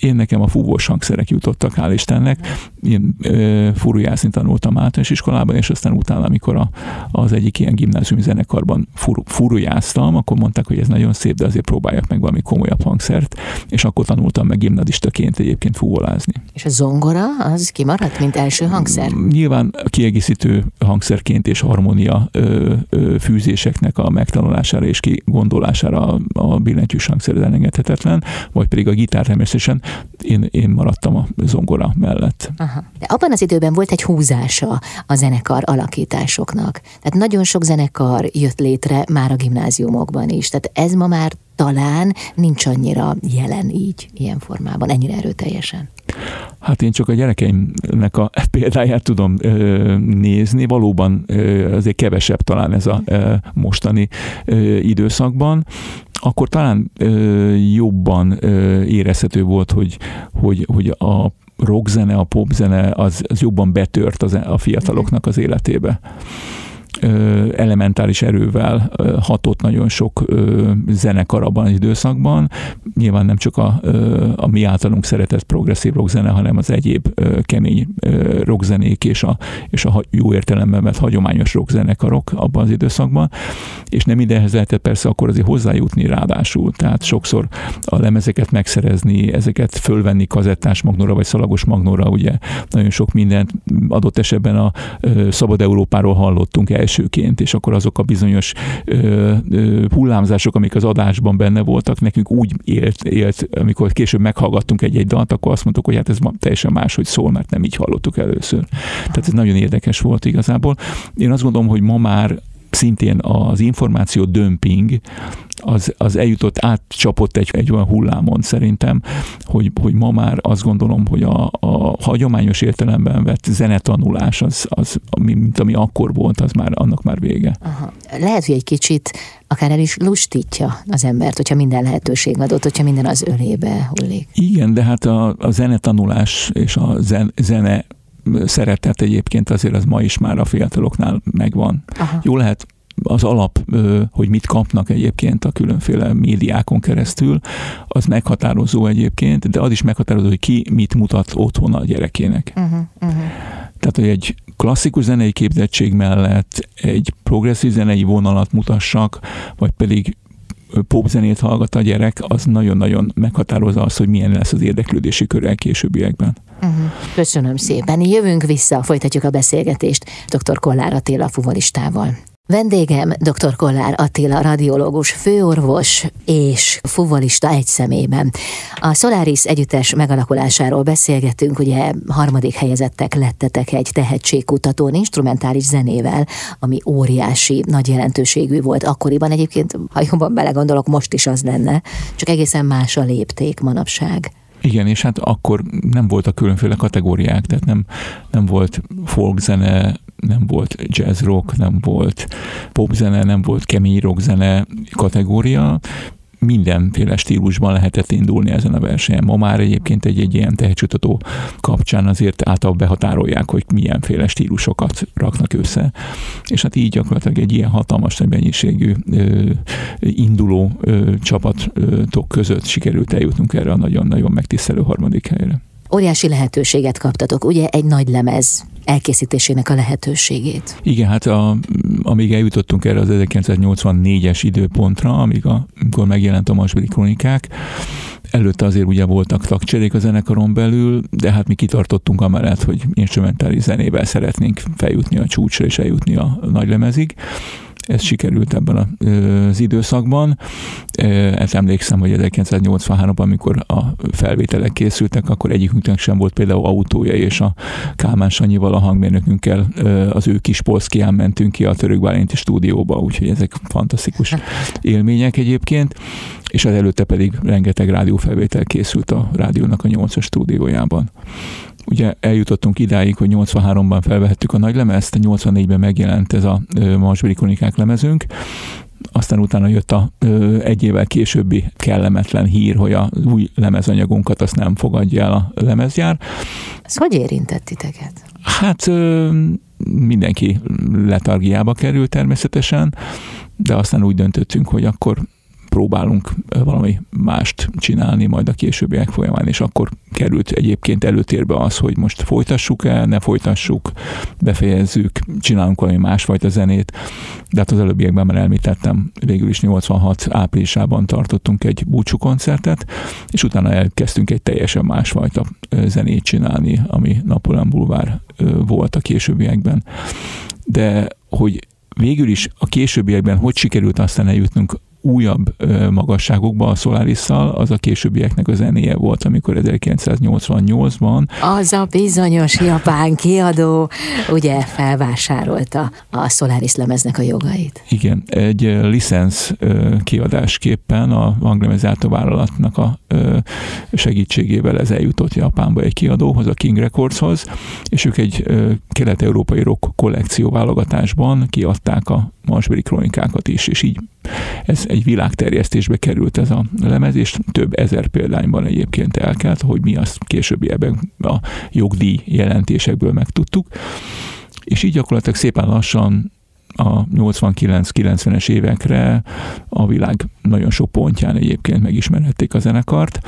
Én nekem a fúvós hangszerek jutottak, hál' Istennek. Én ö, furujászni tanultam általános iskolában, és aztán utána, amikor a, az egyik ilyen gimnáziumi zenekarban fur, furujáztam, akkor mondták, hogy ez nagyon szép, de azért próbáljak meg valami komolyabb hangszert, és akkor tanultam meg gimnadistaként egyébként fúvolázni. És a zongora az kimaradt, mint első hangszer? Nyilván kiegészítő hangszerként és harmónia ö, ö, fűzéseknek a megtanulására és kigondolására a, a billentyűs hangszer elengedhetetlen, vagy pedig a gitár természetesen én, én maradtam a zongora mellett. Aha. De abban az időben volt egy húzása a zenekar alakításoknak. Tehát nagyon sok zenekar jött létre már a gimnáziumokban is. Tehát ez ma már talán nincs annyira jelen így, ilyen formában, ennyire erőteljesen. Hát én csak a gyerekeimnek a példáját tudom ö, nézni, valóban ö, azért kevesebb talán ez a ö, mostani ö, időszakban. Akkor talán ö, jobban ö, érezhető volt, hogy, hogy, hogy a rockzene, a popzene az, az jobban betört az, a fiataloknak az életébe elementáris erővel hatott nagyon sok zenekar abban az időszakban. Nyilván nem csak a, a mi általunk szeretett progresszív rockzene, hanem az egyéb kemény rockzenék és a, és a jó értelemben vett hagyományos rockzenekarok abban az időszakban, és nem mindenhez lehetett persze akkor azért hozzájutni ráadásul, tehát sokszor a lemezeket megszerezni, ezeket fölvenni kazettás magnóra vagy szalagos magnóra, ugye nagyon sok mindent adott esetben a Szabad Európáról hallottunk el elsőként, és akkor azok a bizonyos ö, ö, hullámzások, amik az adásban benne voltak, nekünk úgy élt, élt amikor később meghallgattunk egy-egy dalt, akkor azt mondtuk, hogy hát ez teljesen máshogy szól, mert nem így hallottuk először. Tehát ez nagyon érdekes volt igazából. Én azt gondolom, hogy ma már szintén az információ dömping az, az eljutott, átcsapott egy, egy olyan hullámon szerintem, hogy, hogy ma már azt gondolom, hogy a, a hagyományos értelemben vett zenetanulás, az, az, mint ami akkor volt, az már annak már vége. Aha. Lehet, hogy egy kicsit akár el is lustítja az embert, hogyha minden lehetőség adott, hogyha minden az ölébe hullik. Igen, de hát a, a zenetanulás és a zen, zene szeretet egyébként azért az ma is már a fiataloknál megvan. Aha. Jó lehet az alap, hogy mit kapnak egyébként a különféle médiákon keresztül, az meghatározó egyébként, de az is meghatározó, hogy ki mit mutat otthon a gyerekének. Uh-huh, uh-huh. Tehát, hogy egy klasszikus zenei képzettség mellett egy progresszív zenei vonalat mutassak, vagy pedig popzenét hallgat a gyerek, az nagyon-nagyon meghatározza azt, hogy milyen lesz az érdeklődési köre későbbiekben. Uh-huh. Köszönöm szépen. Jövünk vissza, folytatjuk a beszélgetést dr. Kollár Attila fuvolistával. Vendégem dr. Kollár Attila, radiológus, főorvos és fuvolista egy szemében. A Solaris együttes megalakulásáról beszélgetünk, ugye harmadik helyezettek lettetek egy tehetségkutatón instrumentális zenével, ami óriási, nagy jelentőségű volt akkoriban. Egyébként, ha jobban belegondolok, most is az lenne, csak egészen más a lépték manapság. Igen, és hát akkor nem voltak különféle kategóriák, tehát nem, nem volt folkzene, nem volt jazz rock, nem volt popzene, nem volt kemény rockzene kategória, mindenféle stílusban lehetett indulni ezen a versenyen. Ma már egyébként egy, egy ilyen tehetségkutató kapcsán azért általában behatárolják, hogy milyenféle stílusokat raknak össze. És hát így gyakorlatilag egy ilyen hatalmas mennyiségű ö, induló ö, csapatok között sikerült eljutnunk erre a nagyon-nagyon megtisztelő harmadik helyre óriási lehetőséget kaptatok, ugye egy nagy lemez elkészítésének a lehetőségét. Igen, hát a, amíg eljutottunk erre az 1984-es időpontra, amíg a, amikor megjelent a Masbeli Kronikák, előtte azért ugye voltak tagcserék a zenekaron belül, de hát mi kitartottunk amellett, hogy instrumentális zenével szeretnénk feljutni a csúcsra és eljutni a nagy lemezig ez sikerült ebben az időszakban. Ezt emlékszem, hogy 1983-ban, amikor a felvételek készültek, akkor egyikünknek sem volt például autója, és a Kálmán Sanyival, a hangmérnökünkkel az ő kis polszkián mentünk ki a Török Bálinti stúdióba, úgyhogy ezek fantasztikus élmények egyébként, és az előtte pedig rengeteg rádiófelvétel készült a rádiónak a nyolcas stúdiójában ugye eljutottunk idáig, hogy 83-ban felvehettük a nagy lemezt, 84-ben megjelent ez a Masbeli Kronikák lemezünk, aztán utána jött a ö, egy évvel későbbi kellemetlen hír, hogy az új lemezanyagunkat azt nem fogadja el a lemezgyár. Ez hogy érintett titeket? Hát ö, mindenki letargiába került természetesen, de aztán úgy döntöttünk, hogy akkor próbálunk valami mást csinálni majd a későbbiek folyamán, és akkor került egyébként előtérbe az, hogy most folytassuk el, ne folytassuk, befejezzük, csinálunk valami másfajta zenét, de hát az előbbiekben már említettem, végül is 86 áprilisában tartottunk egy búcsú koncertet, és utána elkezdtünk egy teljesen másfajta zenét csinálni, ami Napoleon Bulvár volt a későbbiekben. De hogy végül is a későbbiekben hogy sikerült aztán eljutnunk újabb magasságokba a solaris az a későbbieknek a zenéje volt, amikor 1988-ban. Az a bizonyos japán kiadó ugye felvásárolta a Solaris lemeznek a jogait. Igen, egy licensz kiadásképpen a hanglemezátó vállalatnak a segítségével ez eljutott Japánba egy kiadóhoz, a King Recordshoz, és ők egy kelet-európai rock kollekció válogatásban kiadták a Marsberi kronikákat is, és így ez egy világterjesztésbe került ez a lemez, és több ezer példányban egyébként elkelt, hogy mi azt későbbiekben a jogdíj jelentésekből megtudtuk. És így gyakorlatilag szépen lassan a 89-90-es évekre a világ nagyon sok pontján egyébként megismerhették a zenekart,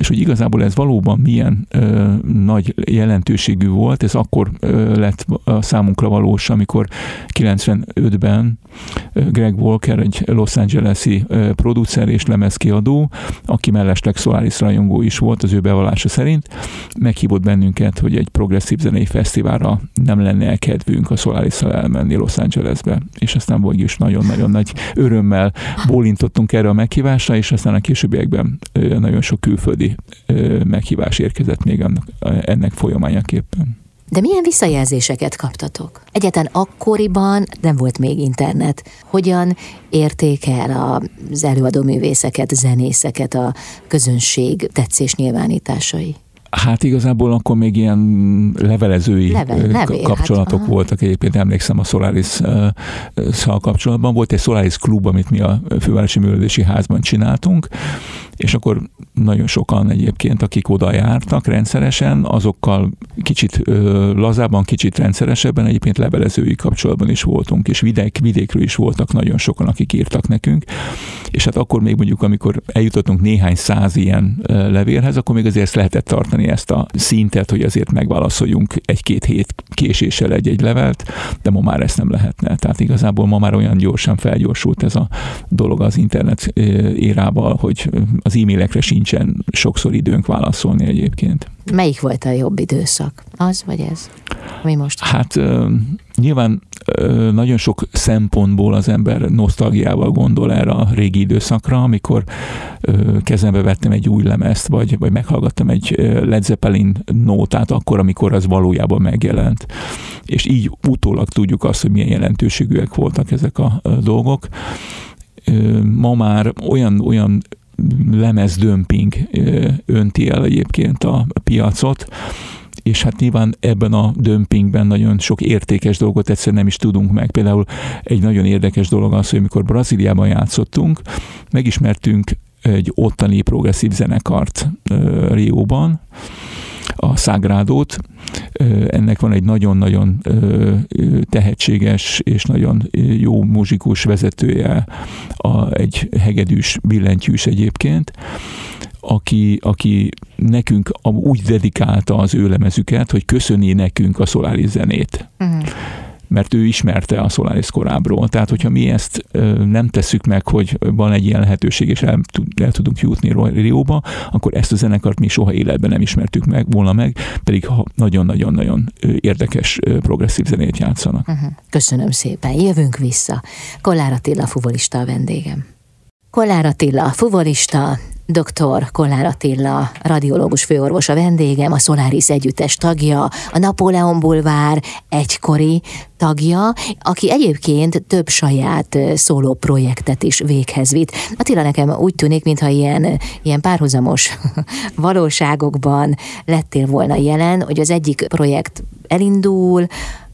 és hogy igazából ez valóban milyen ö, nagy jelentőségű volt, ez akkor ö, lett a számunkra valós, amikor 95-ben Greg Walker, egy Los Angeles-i ö, producer és lemezkiadó, aki mellesleg Solaris rajongó is volt az ő bevallása szerint, meghívott bennünket, hogy egy progresszív zenei fesztiválra nem lenne kedvünk a solaris elmenni Los Angelesbe, és aztán vagy is nagyon-nagyon nagy örömmel bólintottunk erre a meghívásra, és aztán a későbbiekben nagyon sok külföldi meghívás érkezett még ennek, folyamányaképpen. De milyen visszajelzéseket kaptatok? Egyetlen akkoriban nem volt még internet. Hogyan értékel az előadó művészeket, zenészeket a közönség tetszés nyilvánításai? Hát igazából akkor még ilyen levelezői Level, levél, kapcsolatok hát, voltak. Egyébként emlékszem a Solaris szal kapcsolatban. Volt egy Solaris klub, amit mi a Fővárosi Művelődési Házban csináltunk, és akkor nagyon sokan egyébként, akik oda jártak rendszeresen, azokkal kicsit ö, lazában, kicsit rendszeresebben egyébként levelezői kapcsolatban is voltunk, és vidék, vidékről is voltak nagyon sokan, akik írtak nekünk, és hát akkor még mondjuk, amikor eljutottunk néhány száz ilyen levélhez, akkor még azért lehetett tartani ezt a szintet, hogy azért megválaszoljunk egy-két hét késéssel egy-egy levelet, de ma már ezt nem lehetne. Tehát igazából ma már olyan gyorsan felgyorsult ez a dolog az internet érával, hogy az e-mailekre sincsen sokszor időnk válaszolni egyébként. Melyik volt a jobb időszak? Az vagy ez? Mi most? Hát nyilván nagyon sok szempontból az ember nosztalgiával gondol erre a régi időszakra, amikor kezembe vettem egy új lemezt, vagy, vagy meghallgattam egy Led Zeppelin nótát akkor, amikor az valójában megjelent. És így utólag tudjuk azt, hogy milyen jelentőségűek voltak ezek a dolgok ma már olyan, olyan lemezdömping önti el egyébként a piacot, és hát nyilván ebben a dömpingben nagyon sok értékes dolgot egyszerűen nem is tudunk meg. Például egy nagyon érdekes dolog az, hogy amikor Brazíliában játszottunk, megismertünk egy ottani progresszív zenekart Rióban, a Szágrádót. Ennek van egy nagyon-nagyon tehetséges és nagyon jó muzsikus vezetője, a, egy hegedűs billentyűs egyébként, aki, aki nekünk úgy dedikálta az ő lemezüket, hogy köszöni nekünk a szolári zenét. Uh-huh mert ő ismerte a Solaris korábbról. Tehát, hogyha mi ezt nem tesszük meg, hogy van egy ilyen lehetőség, és el, el tudunk jutni Rióba, akkor ezt a zenekart mi soha életben nem ismertük meg, volna meg, pedig nagyon-nagyon-nagyon érdekes progresszív zenét játszanak. Uh-huh. Köszönöm szépen. Jövünk vissza. Kollár Attila fuvolista a vendégem. Kollár Attila, fuvolista, Dr. Kollár Attila, radiológus főorvos a vendégem, a Solaris együttes tagja, a Napóleon Bulvár egykori tagja, aki egyébként több saját szóló projektet is véghez vitt. Attila nekem úgy tűnik, mintha ilyen, ilyen párhuzamos valóságokban lettél volna jelen, hogy az egyik projekt elindul,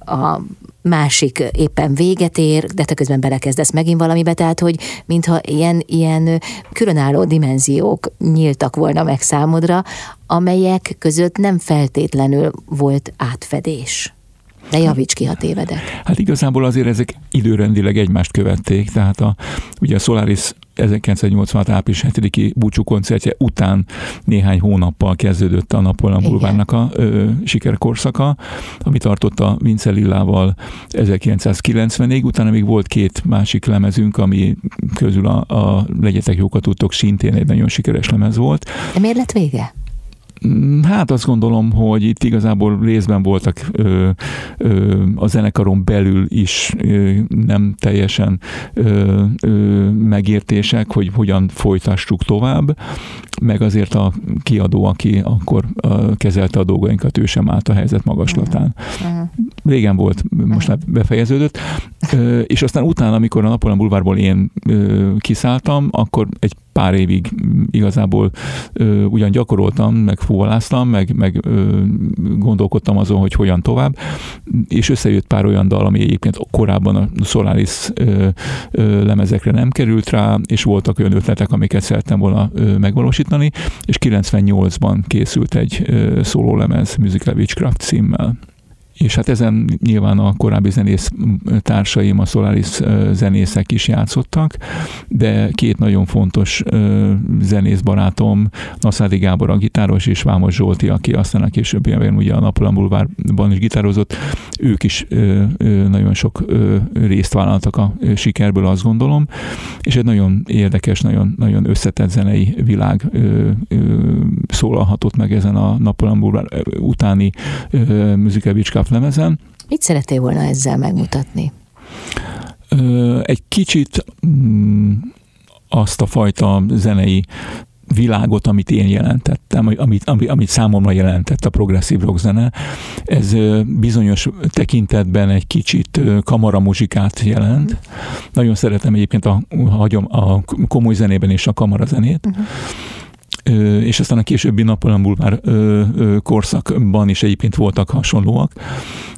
a másik éppen véget ér, de te közben belekezdesz megint valamibe, tehát hogy mintha ilyen, ilyen különálló dimenziók nyíltak volna meg számodra, amelyek között nem feltétlenül volt átfedés. De javíts ki, ha tévedek. Hát igazából azért ezek időrendileg egymást követték, tehát a, ugye a Solaris 1986. április 7-i búcsú koncertje után néhány hónappal kezdődött a Napoleon Bulvárnak a ö, sikerkorszaka, ami tartotta Vince Lillával 1990-ig, utána még volt két másik lemezünk, ami közül a, a Legyetek jókat tudtok szintén egy nagyon sikeres lemez volt. De miért lett vége? Mm, hát azt gondolom, hogy itt igazából részben voltak ö, ö, a zenekaron belül is ö, nem teljesen ö, ö, megértések, hogy hogyan folytassuk tovább, meg azért a kiadó, aki akkor ö, kezelte a dolgainkat, ő sem állt a helyzet magaslatán. Régen volt, most már befejeződött, ö, és aztán utána, amikor a Napoleon Bulvárból én ö, kiszálltam, akkor egy pár évig igazából ö, ugyan gyakoroltam, meg fuvoláztam, meg, meg ö, gondolkodtam azon, hogy hogyan tovább, és összejött pár olyan dal, ami egyébként korábban a Solaris ö, ö, lemezekre nem került rá, és voltak olyan ötletek, amiket szerettem volna ö, megvalósítani, és 98-ban készült egy ö, szólólemez Musical Witchcraft címmel és hát ezen nyilván a korábbi zenész társaim, a Solaris zenészek is játszottak, de két nagyon fontos zenész barátom, Naszádi Gábor a gitáros, és Vámos Zsolti, aki aztán a későbbiekben ugye a Napoleon Boulevardban is gitározott, ők is nagyon sok részt vállaltak a sikerből, azt gondolom, és egy nagyon érdekes, nagyon, nagyon összetett zenei világ szólalhatott meg ezen a Boulevard utáni Beach lemezen. Mit szerettél volna ezzel megmutatni? Egy kicsit mm, azt a fajta zenei világot, amit én jelentettem, amit, amit, amit számomra jelentett a progresszív rock zene. Ez bizonyos tekintetben egy kicsit kamaramuzsikát jelent. Uh-huh. Nagyon szeretem egyébként a, a, a komoly zenében és a kamarazenét. Uh-huh és aztán a későbbi Napoleon Bulvár korszakban is egyébként voltak hasonlóak,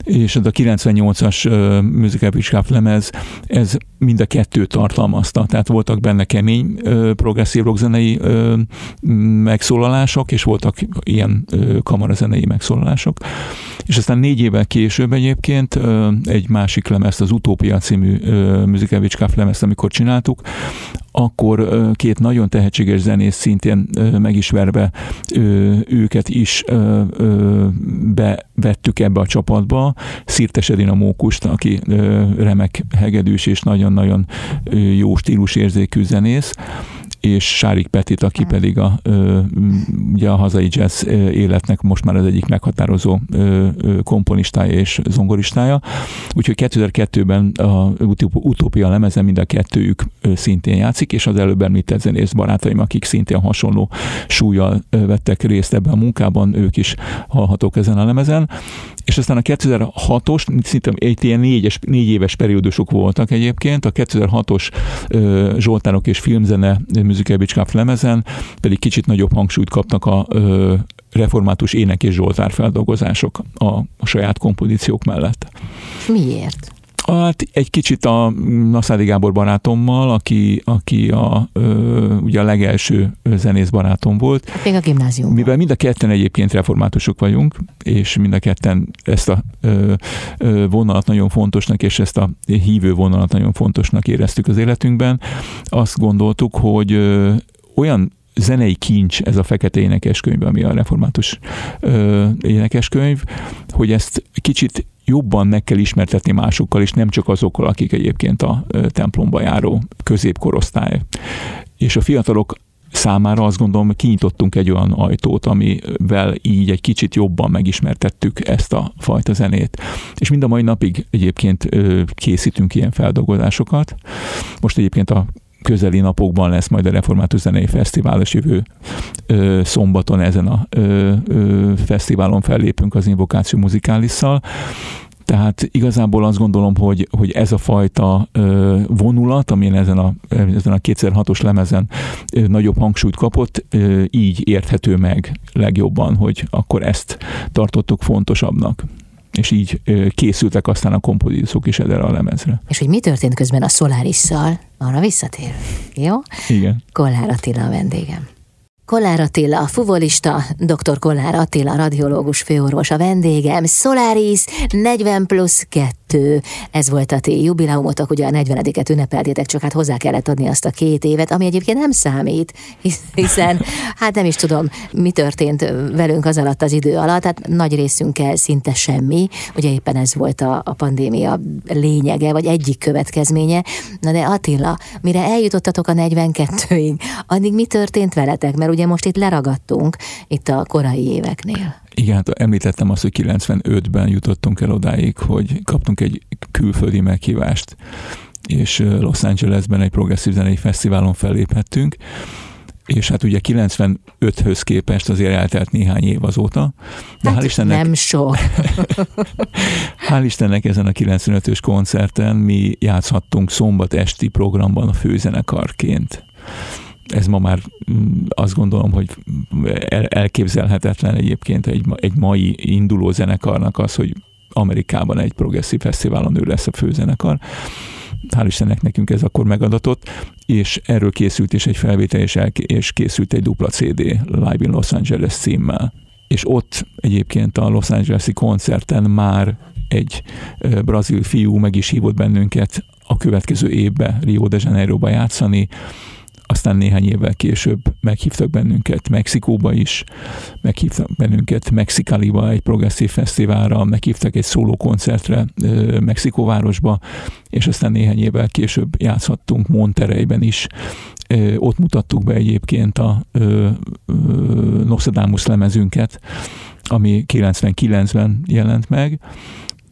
és ez a 98-as Musical lemez, ez mind a kettő tartalmazta, tehát voltak benne kemény progresszív rockzenei megszólalások, és voltak ilyen kamarazenei megszólalások, és aztán négy évvel később egyébként egy másik lemez, az Utópia című Musical Witchcraft lemezt, amikor csináltuk, akkor két nagyon tehetséges zenész szintén megismerve őket is bevettük ebbe a csapatba. Szirtes Edina Mókust, aki remek hegedűs és nagyon-nagyon jó stílusérzékű zenész, és Sárik Petit, aki pedig a, ugye a hazai jazz életnek most már az egyik meghatározó komponistája és zongoristája. Úgyhogy 2002-ben a Utópia lemezen mind a kettőjük szintén játszik, és az előbb említett zenész barátaim, akik szintén hasonló súlyjal vettek részt ebben a munkában, ők is hallhatók ezen a lemezen. És aztán a 2006-os, szinte egy ilyen négyes, négy éves periódusok voltak egyébként, a 2006-os uh, Zsoltánok és filmzene Musical Beach lemezen pedig kicsit nagyobb hangsúlyt kapnak a református ének és Zsoltár feldolgozások a, a saját kompozíciók mellett. Miért? Hát egy kicsit a Naszádi Gábor barátommal, aki, aki a, ö, ugye a legelső zenész barátom volt. Még a gimnázium. Mivel mind a ketten egyébként reformátusok vagyunk, és mind a ketten ezt a ö, ö, vonalat nagyon fontosnak, és ezt a hívő vonalat nagyon fontosnak éreztük az életünkben, azt gondoltuk, hogy ö, olyan zenei kincs ez a fekete énekeskönyv, ami a református ö, énekeskönyv, hogy ezt kicsit jobban meg kell ismertetni másokkal, és nem csak azokkal, akik egyébként a templomba járó középkorosztály. És a fiatalok számára azt gondolom, kinyitottunk egy olyan ajtót, amivel így egy kicsit jobban megismertettük ezt a fajta zenét. És mind a mai napig egyébként készítünk ilyen feldolgozásokat. Most egyébként a közeli napokban lesz majd a Református Zenei Fesztivál, és jövő ö, szombaton ezen a ö, ö, fesztiválon fellépünk az Invokáció Muzikálissal. Tehát igazából azt gondolom, hogy, hogy ez a fajta vonulat, ami ezen a, ezen a 2006-os lemezen nagyobb hangsúlyt kapott, így érthető meg legjobban, hogy akkor ezt tartottuk fontosabbnak így készültek aztán a kompozíciók is erre a lemezre. És hogy mi történt közben a Solaris-szal, arra visszatér. Jó? Igen. Kollár Attila a vendégem. Kollár Attila, fuvolista, dr. Kollár Attila, radiológus főorvos a vendégem, Solaris 40 plusz 2 92, ez volt a ti jubileumotok, ugye a 40-et ünnepeltétek, csak hát hozzá kellett adni azt a két évet, ami egyébként nem számít, hiszen hát nem is tudom, mi történt velünk az alatt az idő alatt, hát nagy részünkkel szinte semmi, ugye éppen ez volt a, a pandémia lényege, vagy egyik következménye. Na de Attila, mire eljutottatok a 42-ig, addig mi történt veletek? Mert ugye most itt leragadtunk, itt a korai éveknél. Igen, hát említettem azt, hogy 95-ben jutottunk el odáig, hogy kaptunk egy külföldi meghívást, és Los Angelesben egy progresszív zenei fesztiválon felléphettünk, és hát ugye 95-höz képest azért eltelt néhány év azóta. De hát hál' Istennek, nem sok. hál' Istennek ezen a 95-ös koncerten mi játszhattunk szombat esti programban a főzenekarként ez ma már mm, azt gondolom, hogy elképzelhetetlen egyébként egy, egy mai induló zenekarnak az, hogy Amerikában egy progresszív fesztiválon ő lesz a főzenekar. Hál' Istennek nekünk ez akkor megadatott, és erről készült is egy felvétel, és, el, és készült egy dupla CD Live in Los Angeles címmel. És ott egyébként a Los Angeles-i koncerten már egy brazil fiú meg is hívott bennünket a következő évbe Rio de Janeiroba játszani, aztán néhány évvel később meghívtak bennünket Mexikóba is, meghívtak bennünket Mexikaliba egy progresszív fesztiválra, meghívtak egy szóló koncertre Mexikóvárosba, és aztán néhány évvel később játszhattunk Monterreyben is. Ott mutattuk be egyébként a Nostradamus lemezünket, ami 99-ben jelent meg.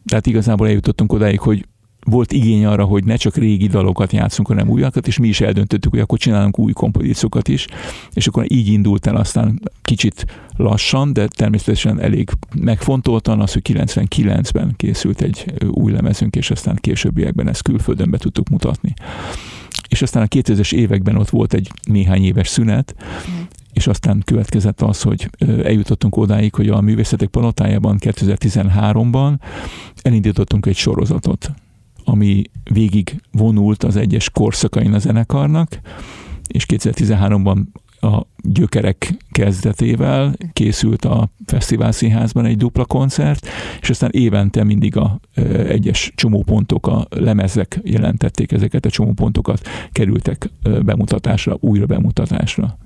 Tehát igazából eljutottunk odáig, hogy volt igény arra, hogy ne csak régi dalokat játszunk, hanem újakat, és mi is eldöntöttük, hogy akkor csinálunk új kompozíciókat is, és akkor így indult el aztán kicsit lassan, de természetesen elég megfontoltan az, hogy 99-ben készült egy új lemezünk, és aztán későbbiekben ezt külföldön be tudtuk mutatni. És aztán a 2000-es években ott volt egy néhány éves szünet, mm. és aztán következett az, hogy eljutottunk odáig, hogy a Művészetek Palotájában 2013-ban elindítottunk egy sorozatot ami végig vonult az egyes korszakain a zenekarnak, és 2013-ban a gyökerek kezdetével készült a Fesztivál Színházban egy dupla koncert, és aztán évente mindig a egyes csomópontok, a lemezek jelentették ezeket a csomópontokat, kerültek bemutatásra, újra bemutatásra.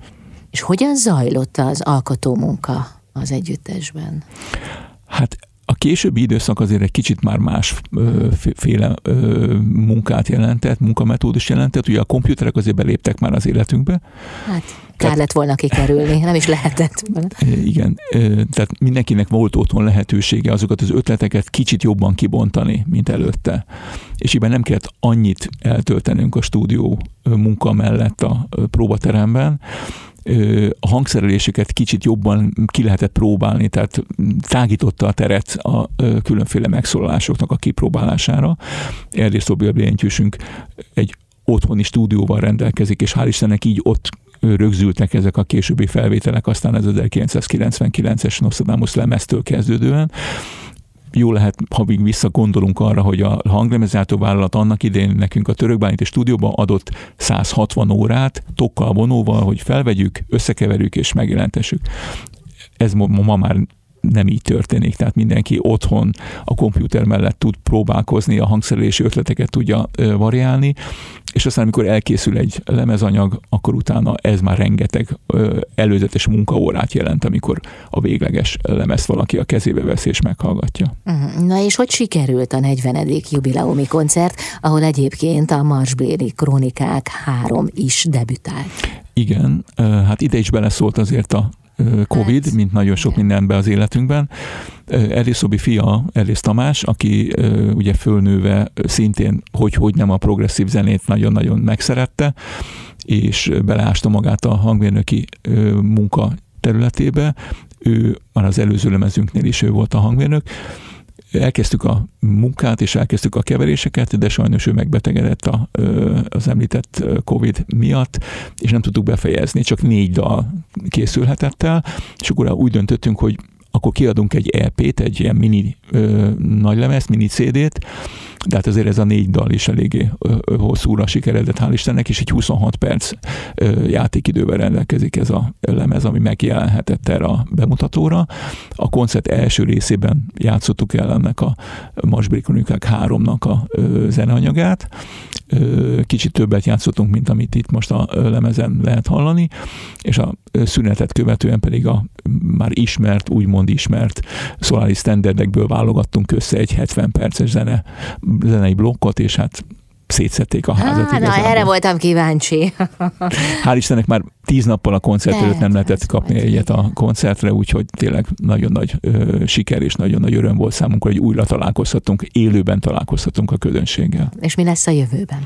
És hogyan zajlott az alkotó munka az együttesben? Hát a későbbi időszak azért egy kicsit már másféle munkát jelentett, munkametódus jelentett. Ugye a komputerek azért beléptek már az életünkbe. Hát kell lett volna kikerülni, nem is lehetett. Igen, tehát mindenkinek volt otthon lehetősége azokat az ötleteket kicsit jobban kibontani, mint előtte. És így nem kellett annyit eltöltenünk a stúdió munka mellett a próbateremben, a hangszereléseket kicsit jobban ki lehetett próbálni, tehát tágította a teret a különféle megszólalásoknak a kipróbálására. Erdész Tobi a egy otthoni stúdióval rendelkezik, és hál' Istennek így ott rögzültek ezek a későbbi felvételek, aztán az 1999-es Nostradamus lemeztől kezdődően, jó lehet, ha még visszagondolunk arra, hogy a hanglemezjátó vállalat annak idején nekünk a törökbáníti stúdióban adott 160 órát tokkal vonóval, hogy felvegyük, összekeverjük és megjelentessük. Ez ma, ma már nem így történik, tehát mindenki otthon a komputer mellett tud próbálkozni, a hangszerelési ötleteket tudja variálni, és aztán amikor elkészül egy lemezanyag, akkor utána ez már rengeteg előzetes munkaórát jelent, amikor a végleges lemezt valaki a kezébe veszi és meghallgatja. Mhm. Na és hogy sikerült a 40. jubileumi koncert, ahol egyébként a Marsbéli Krónikák 3 is debütált? Igen, hát ide is beleszólt azért a Covid, hát, mint nagyon sok mindenben az életünkben. Elis Szobi fia, Elis Tamás, aki ugye fölnőve szintén, hogy, hogy nem a progresszív zenét nagyon-nagyon megszerette, és beleásta magát a hangmérnöki munka területébe. Ő már az előző lemezünknél is ő volt a hangmérnök, elkezdtük a munkát, és elkezdtük a keveréseket, de sajnos ő megbetegedett a, az említett Covid miatt, és nem tudtuk befejezni, csak négy dal készülhetett el, és akkor úgy döntöttünk, hogy akkor kiadunk egy EP-t, egy ilyen mini ö, nagylemezt, mini CD-t, de hát azért ez a négy dal is eléggé hosszúra sikeredett, hál' Istennek, és egy 26 perc játékidővel rendelkezik ez a lemez, ami megjelenhetett erre a bemutatóra. A koncert első részében játszottuk el ennek a Masbri Kronikák 3-nak a zeneanyagát, kicsit többet játszottunk, mint amit itt most a lemezen lehet hallani, és a szünetet követően pedig a már ismert, úgymond ismert Solaris standardekből válogattunk össze egy 70 perces zene, zenei blokkot, és hát szétszették a házat. Há, na, erre voltam kíváncsi. Hál' Istennek már tíz nappal a koncert előtt nem lehetett kapni egyet a koncertre, úgyhogy tényleg nagyon nagy ö, siker és nagyon nagy öröm volt számunkra, hogy újra találkozhatunk, élőben találkozhatunk a közönséggel. És mi lesz a jövőben?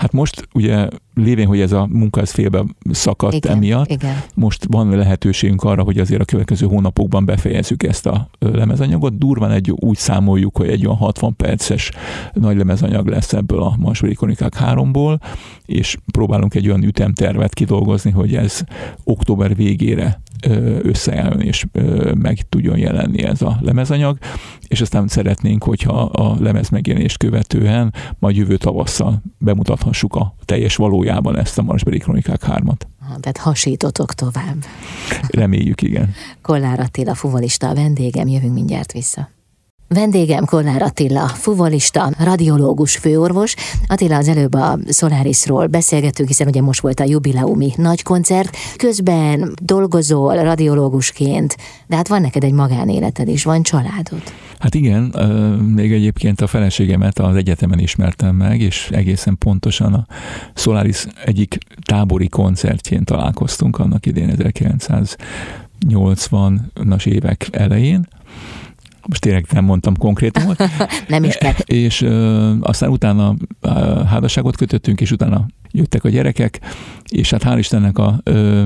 Hát most ugye lévén, hogy ez a munka ez félbe szakadt igen, emiatt, igen. most van lehetőségünk arra, hogy azért a következő hónapokban befejezzük ezt a lemezanyagot. Durván egy úgy számoljuk, hogy egy olyan 60 perces nagy lemezanyag lesz ebből a Masveri Kronikák 3-ból, és próbálunk egy olyan ütemtervet kidolgozni, hogy ez október végére összeálljon és meg tudjon jelenni ez a lemezanyag, és aztán szeretnénk, hogyha a lemez megjelenést követően majd jövő tavasszal bemutathassuk a teljes valójában ezt a Marsbeli Kronikák 3-at. Tehát hasítotok tovább. Reméljük, igen. Kollár Attila fuvolista a vendégem, jövünk mindjárt vissza. Vendégem Kollár Attila, fuvolista, radiológus főorvos. Attila, az előbb a Solarisról beszélgettünk, hiszen ugye most volt a jubileumi nagy koncert. Közben dolgozol radiológusként, de hát van neked egy magánéleted is, van családod. Hát igen, még egyébként a feleségemet az egyetemen ismertem meg, és egészen pontosan a Solaris egyik tábori koncertjén találkoztunk annak idén 1980-as évek elején, most tényleg nem mondtam konkrétumot. nem is kell. És ö, aztán utána ö, házasságot kötöttünk, és utána jöttek a gyerekek, és hát hál' Istennek a ö,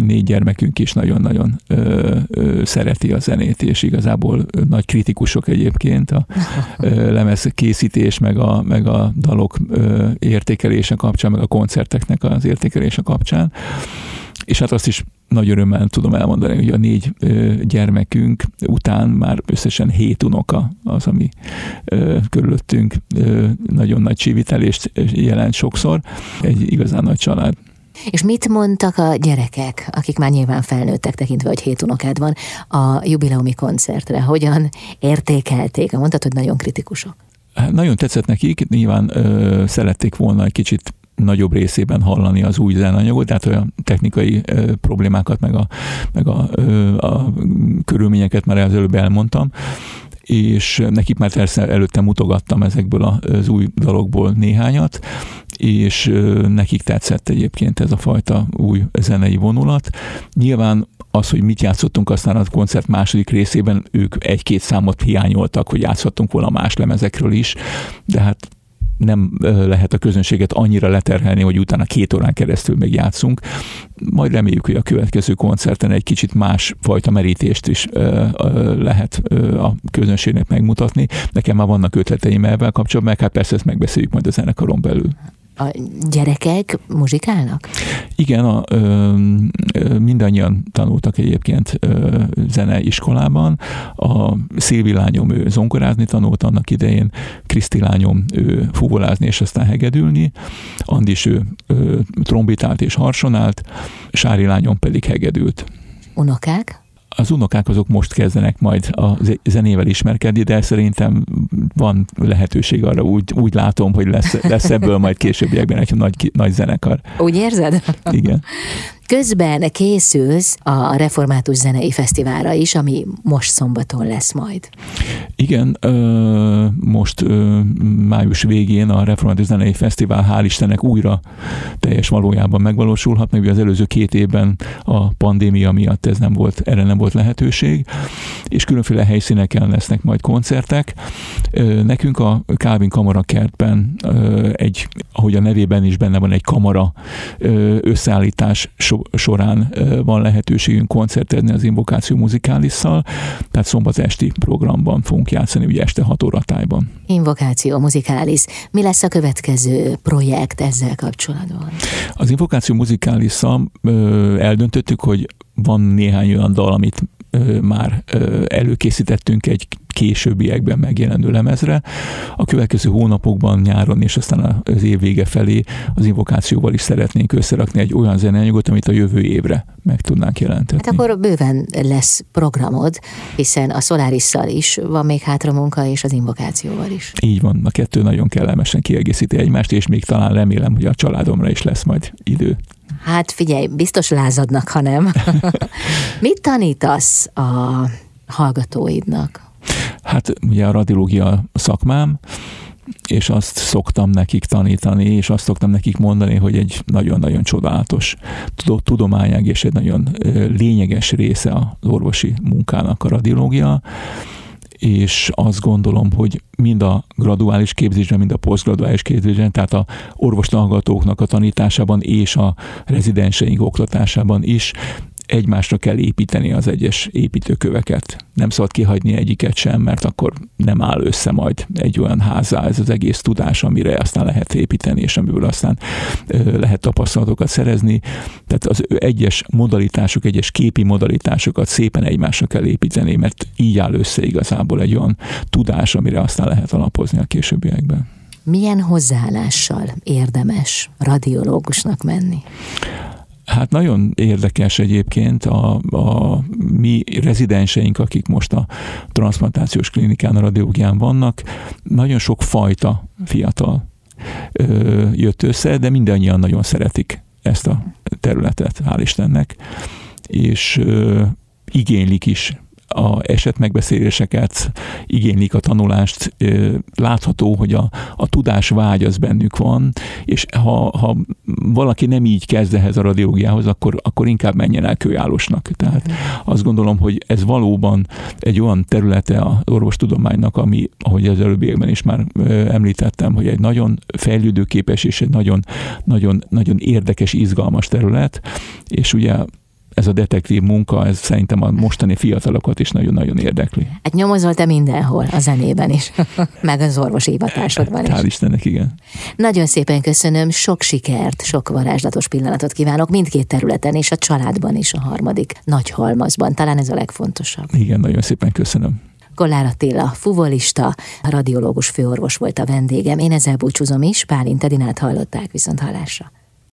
négy gyermekünk is nagyon-nagyon ö, ö, szereti a zenét, és igazából nagy kritikusok egyébként a ö, lemez készítés, meg a, meg a dalok ö, értékelése kapcsán, meg a koncerteknek az értékelése kapcsán. És hát azt is nagy örömmel tudom elmondani, hogy a négy gyermekünk után már összesen hét unoka az, ami körülöttünk nagyon nagy csivitelést jelent sokszor. Egy igazán nagy család. És mit mondtak a gyerekek, akik már nyilván felnőttek tekintve, hogy hét unokád van, a jubileumi koncertre? Hogyan értékelték? Mondtad, hogy nagyon kritikusok. Hát nagyon tetszett nekik, nyilván ö, szerették volna egy kicsit nagyobb részében hallani az új zenanyagot, tehát olyan technikai ö, problémákat, meg a, meg a, ö, a körülményeket már előbb elmondtam és nekik már persze előtte mutogattam ezekből az új dalokból néhányat, és nekik tetszett egyébként ez a fajta új zenei vonulat. Nyilván az, hogy mit játszottunk aztán a koncert második részében, ők egy-két számot hiányoltak, hogy játszhattunk volna más lemezekről is, de hát nem lehet a közönséget annyira leterhelni, hogy utána két órán keresztül még játszunk. Majd reméljük, hogy a következő koncerten egy kicsit más fajta merítést is lehet a közönségnek megmutatni. Nekem már vannak ötleteim ebben kapcsolatban, meg hát persze ezt megbeszéljük majd a zenekaron belül a gyerekek muzsikálnak? Igen, a, ö, ö, mindannyian tanultak egyébként ö, zeneiskolában. A Szilvi lányom ő zongorázni tanult annak idején, Kriszti lányom ő fuvolázni és aztán hegedülni, Andis ő ö, trombitált és harsonált, Sári lányom pedig hegedült. Unokák? Az unokák azok most kezdenek majd a zenével ismerkedni, de szerintem van lehetőség arra, úgy, úgy látom, hogy lesz, lesz ebből majd későbbiekben egy nagy, nagy zenekar. Úgy érzed? Igen. Közben készülsz a Református Zenei Fesztiválra is, ami most szombaton lesz majd. Igen, most május végén a Református Zenei Fesztivál hál' Istennek újra teljes valójában megvalósulhat, meg az előző két évben a pandémia miatt ez nem volt, erre nem volt lehetőség, és különféle helyszíneken lesznek majd koncertek. Nekünk a Calvin Kamara kertben egy, ahogy a nevében is benne van, egy kamara összeállítás során van lehetőségünk koncertezni az Invokáció Muzikálissal, tehát szombat esti programban fogunk játszani, ugye este 6 óra tájban. Invokáció Muzikális. Mi lesz a következő projekt ezzel kapcsolatban? Az Invokáció Muzikálissal eldöntöttük, hogy van néhány olyan dal, amit már előkészítettünk egy későbbiekben megjelenő lemezre. A következő hónapokban, nyáron és aztán az év vége felé az invokációval is szeretnénk összerakni egy olyan zeneanyagot, amit a jövő évre meg tudnánk jelentetni. Hát akkor bőven lesz programod, hiszen a solaris is van még hátra munka, és az invokációval is. Így van, a kettő nagyon kellemesen kiegészíti egymást, és még talán remélem, hogy a családomra is lesz majd idő. Hát figyelj, biztos lázadnak, ha nem. Mit tanítasz a hallgatóidnak? Hát ugye a radiológia szakmám, és azt szoktam nekik tanítani, és azt szoktam nekik mondani, hogy egy nagyon-nagyon csodálatos tudományág és egy nagyon lényeges része az orvosi munkának a radiológia, és azt gondolom, hogy mind a graduális képzésben, mind a posztgraduális képzésben, tehát a orvostanhallgatóknak a tanításában és a rezidenseink oktatásában is egymásra kell építeni az egyes építőköveket. Nem szabad kihagyni egyiket sem, mert akkor nem áll össze majd egy olyan házá ez az egész tudás, amire aztán lehet építeni, és amiből aztán lehet tapasztalatokat szerezni. Tehát az egyes modalitások, egyes képi modalitásokat szépen egymásra kell építeni, mert így áll össze igazából egy olyan tudás, amire aztán lehet alapozni a későbbiekben. Milyen hozzáállással érdemes radiológusnak menni? Hát nagyon érdekes egyébként a, a mi rezidenseink, akik most a transplantációs klinikán, a radiológián vannak, nagyon sok fajta fiatal ö, jött össze, de mindannyian nagyon szeretik ezt a területet, hál' Istennek, és ö, igénylik is a esetmegbeszéléseket, igénylik a tanulást, látható, hogy a, a tudás vágy az bennük van, és ha, ha valaki nem így kezd ehhez a radiológiához, akkor, akkor inkább menjen el kőállósnak. Tehát azt gondolom, hogy ez valóban egy olyan területe az orvostudománynak, ami, ahogy az előbbiekben is már említettem, hogy egy nagyon fejlődőképes és egy nagyon, nagyon, nagyon érdekes, izgalmas terület, és ugye ez a detektív munka, ez szerintem a mostani fiatalokat is nagyon-nagyon érdekli. Hát nyomozol te mindenhol, a zenében is, meg az orvosi hivatásodban is. Hál' Istennek, igen. Nagyon szépen köszönöm, sok sikert, sok varázslatos pillanatot kívánok mindkét területen, és a családban is a harmadik nagy halmazban. Talán ez a legfontosabb. Igen, nagyon szépen köszönöm. Kollár Attila, fuvolista, radiológus főorvos volt a vendégem. Én ezzel búcsúzom is, Pálint Edinát hallották viszont hallásra.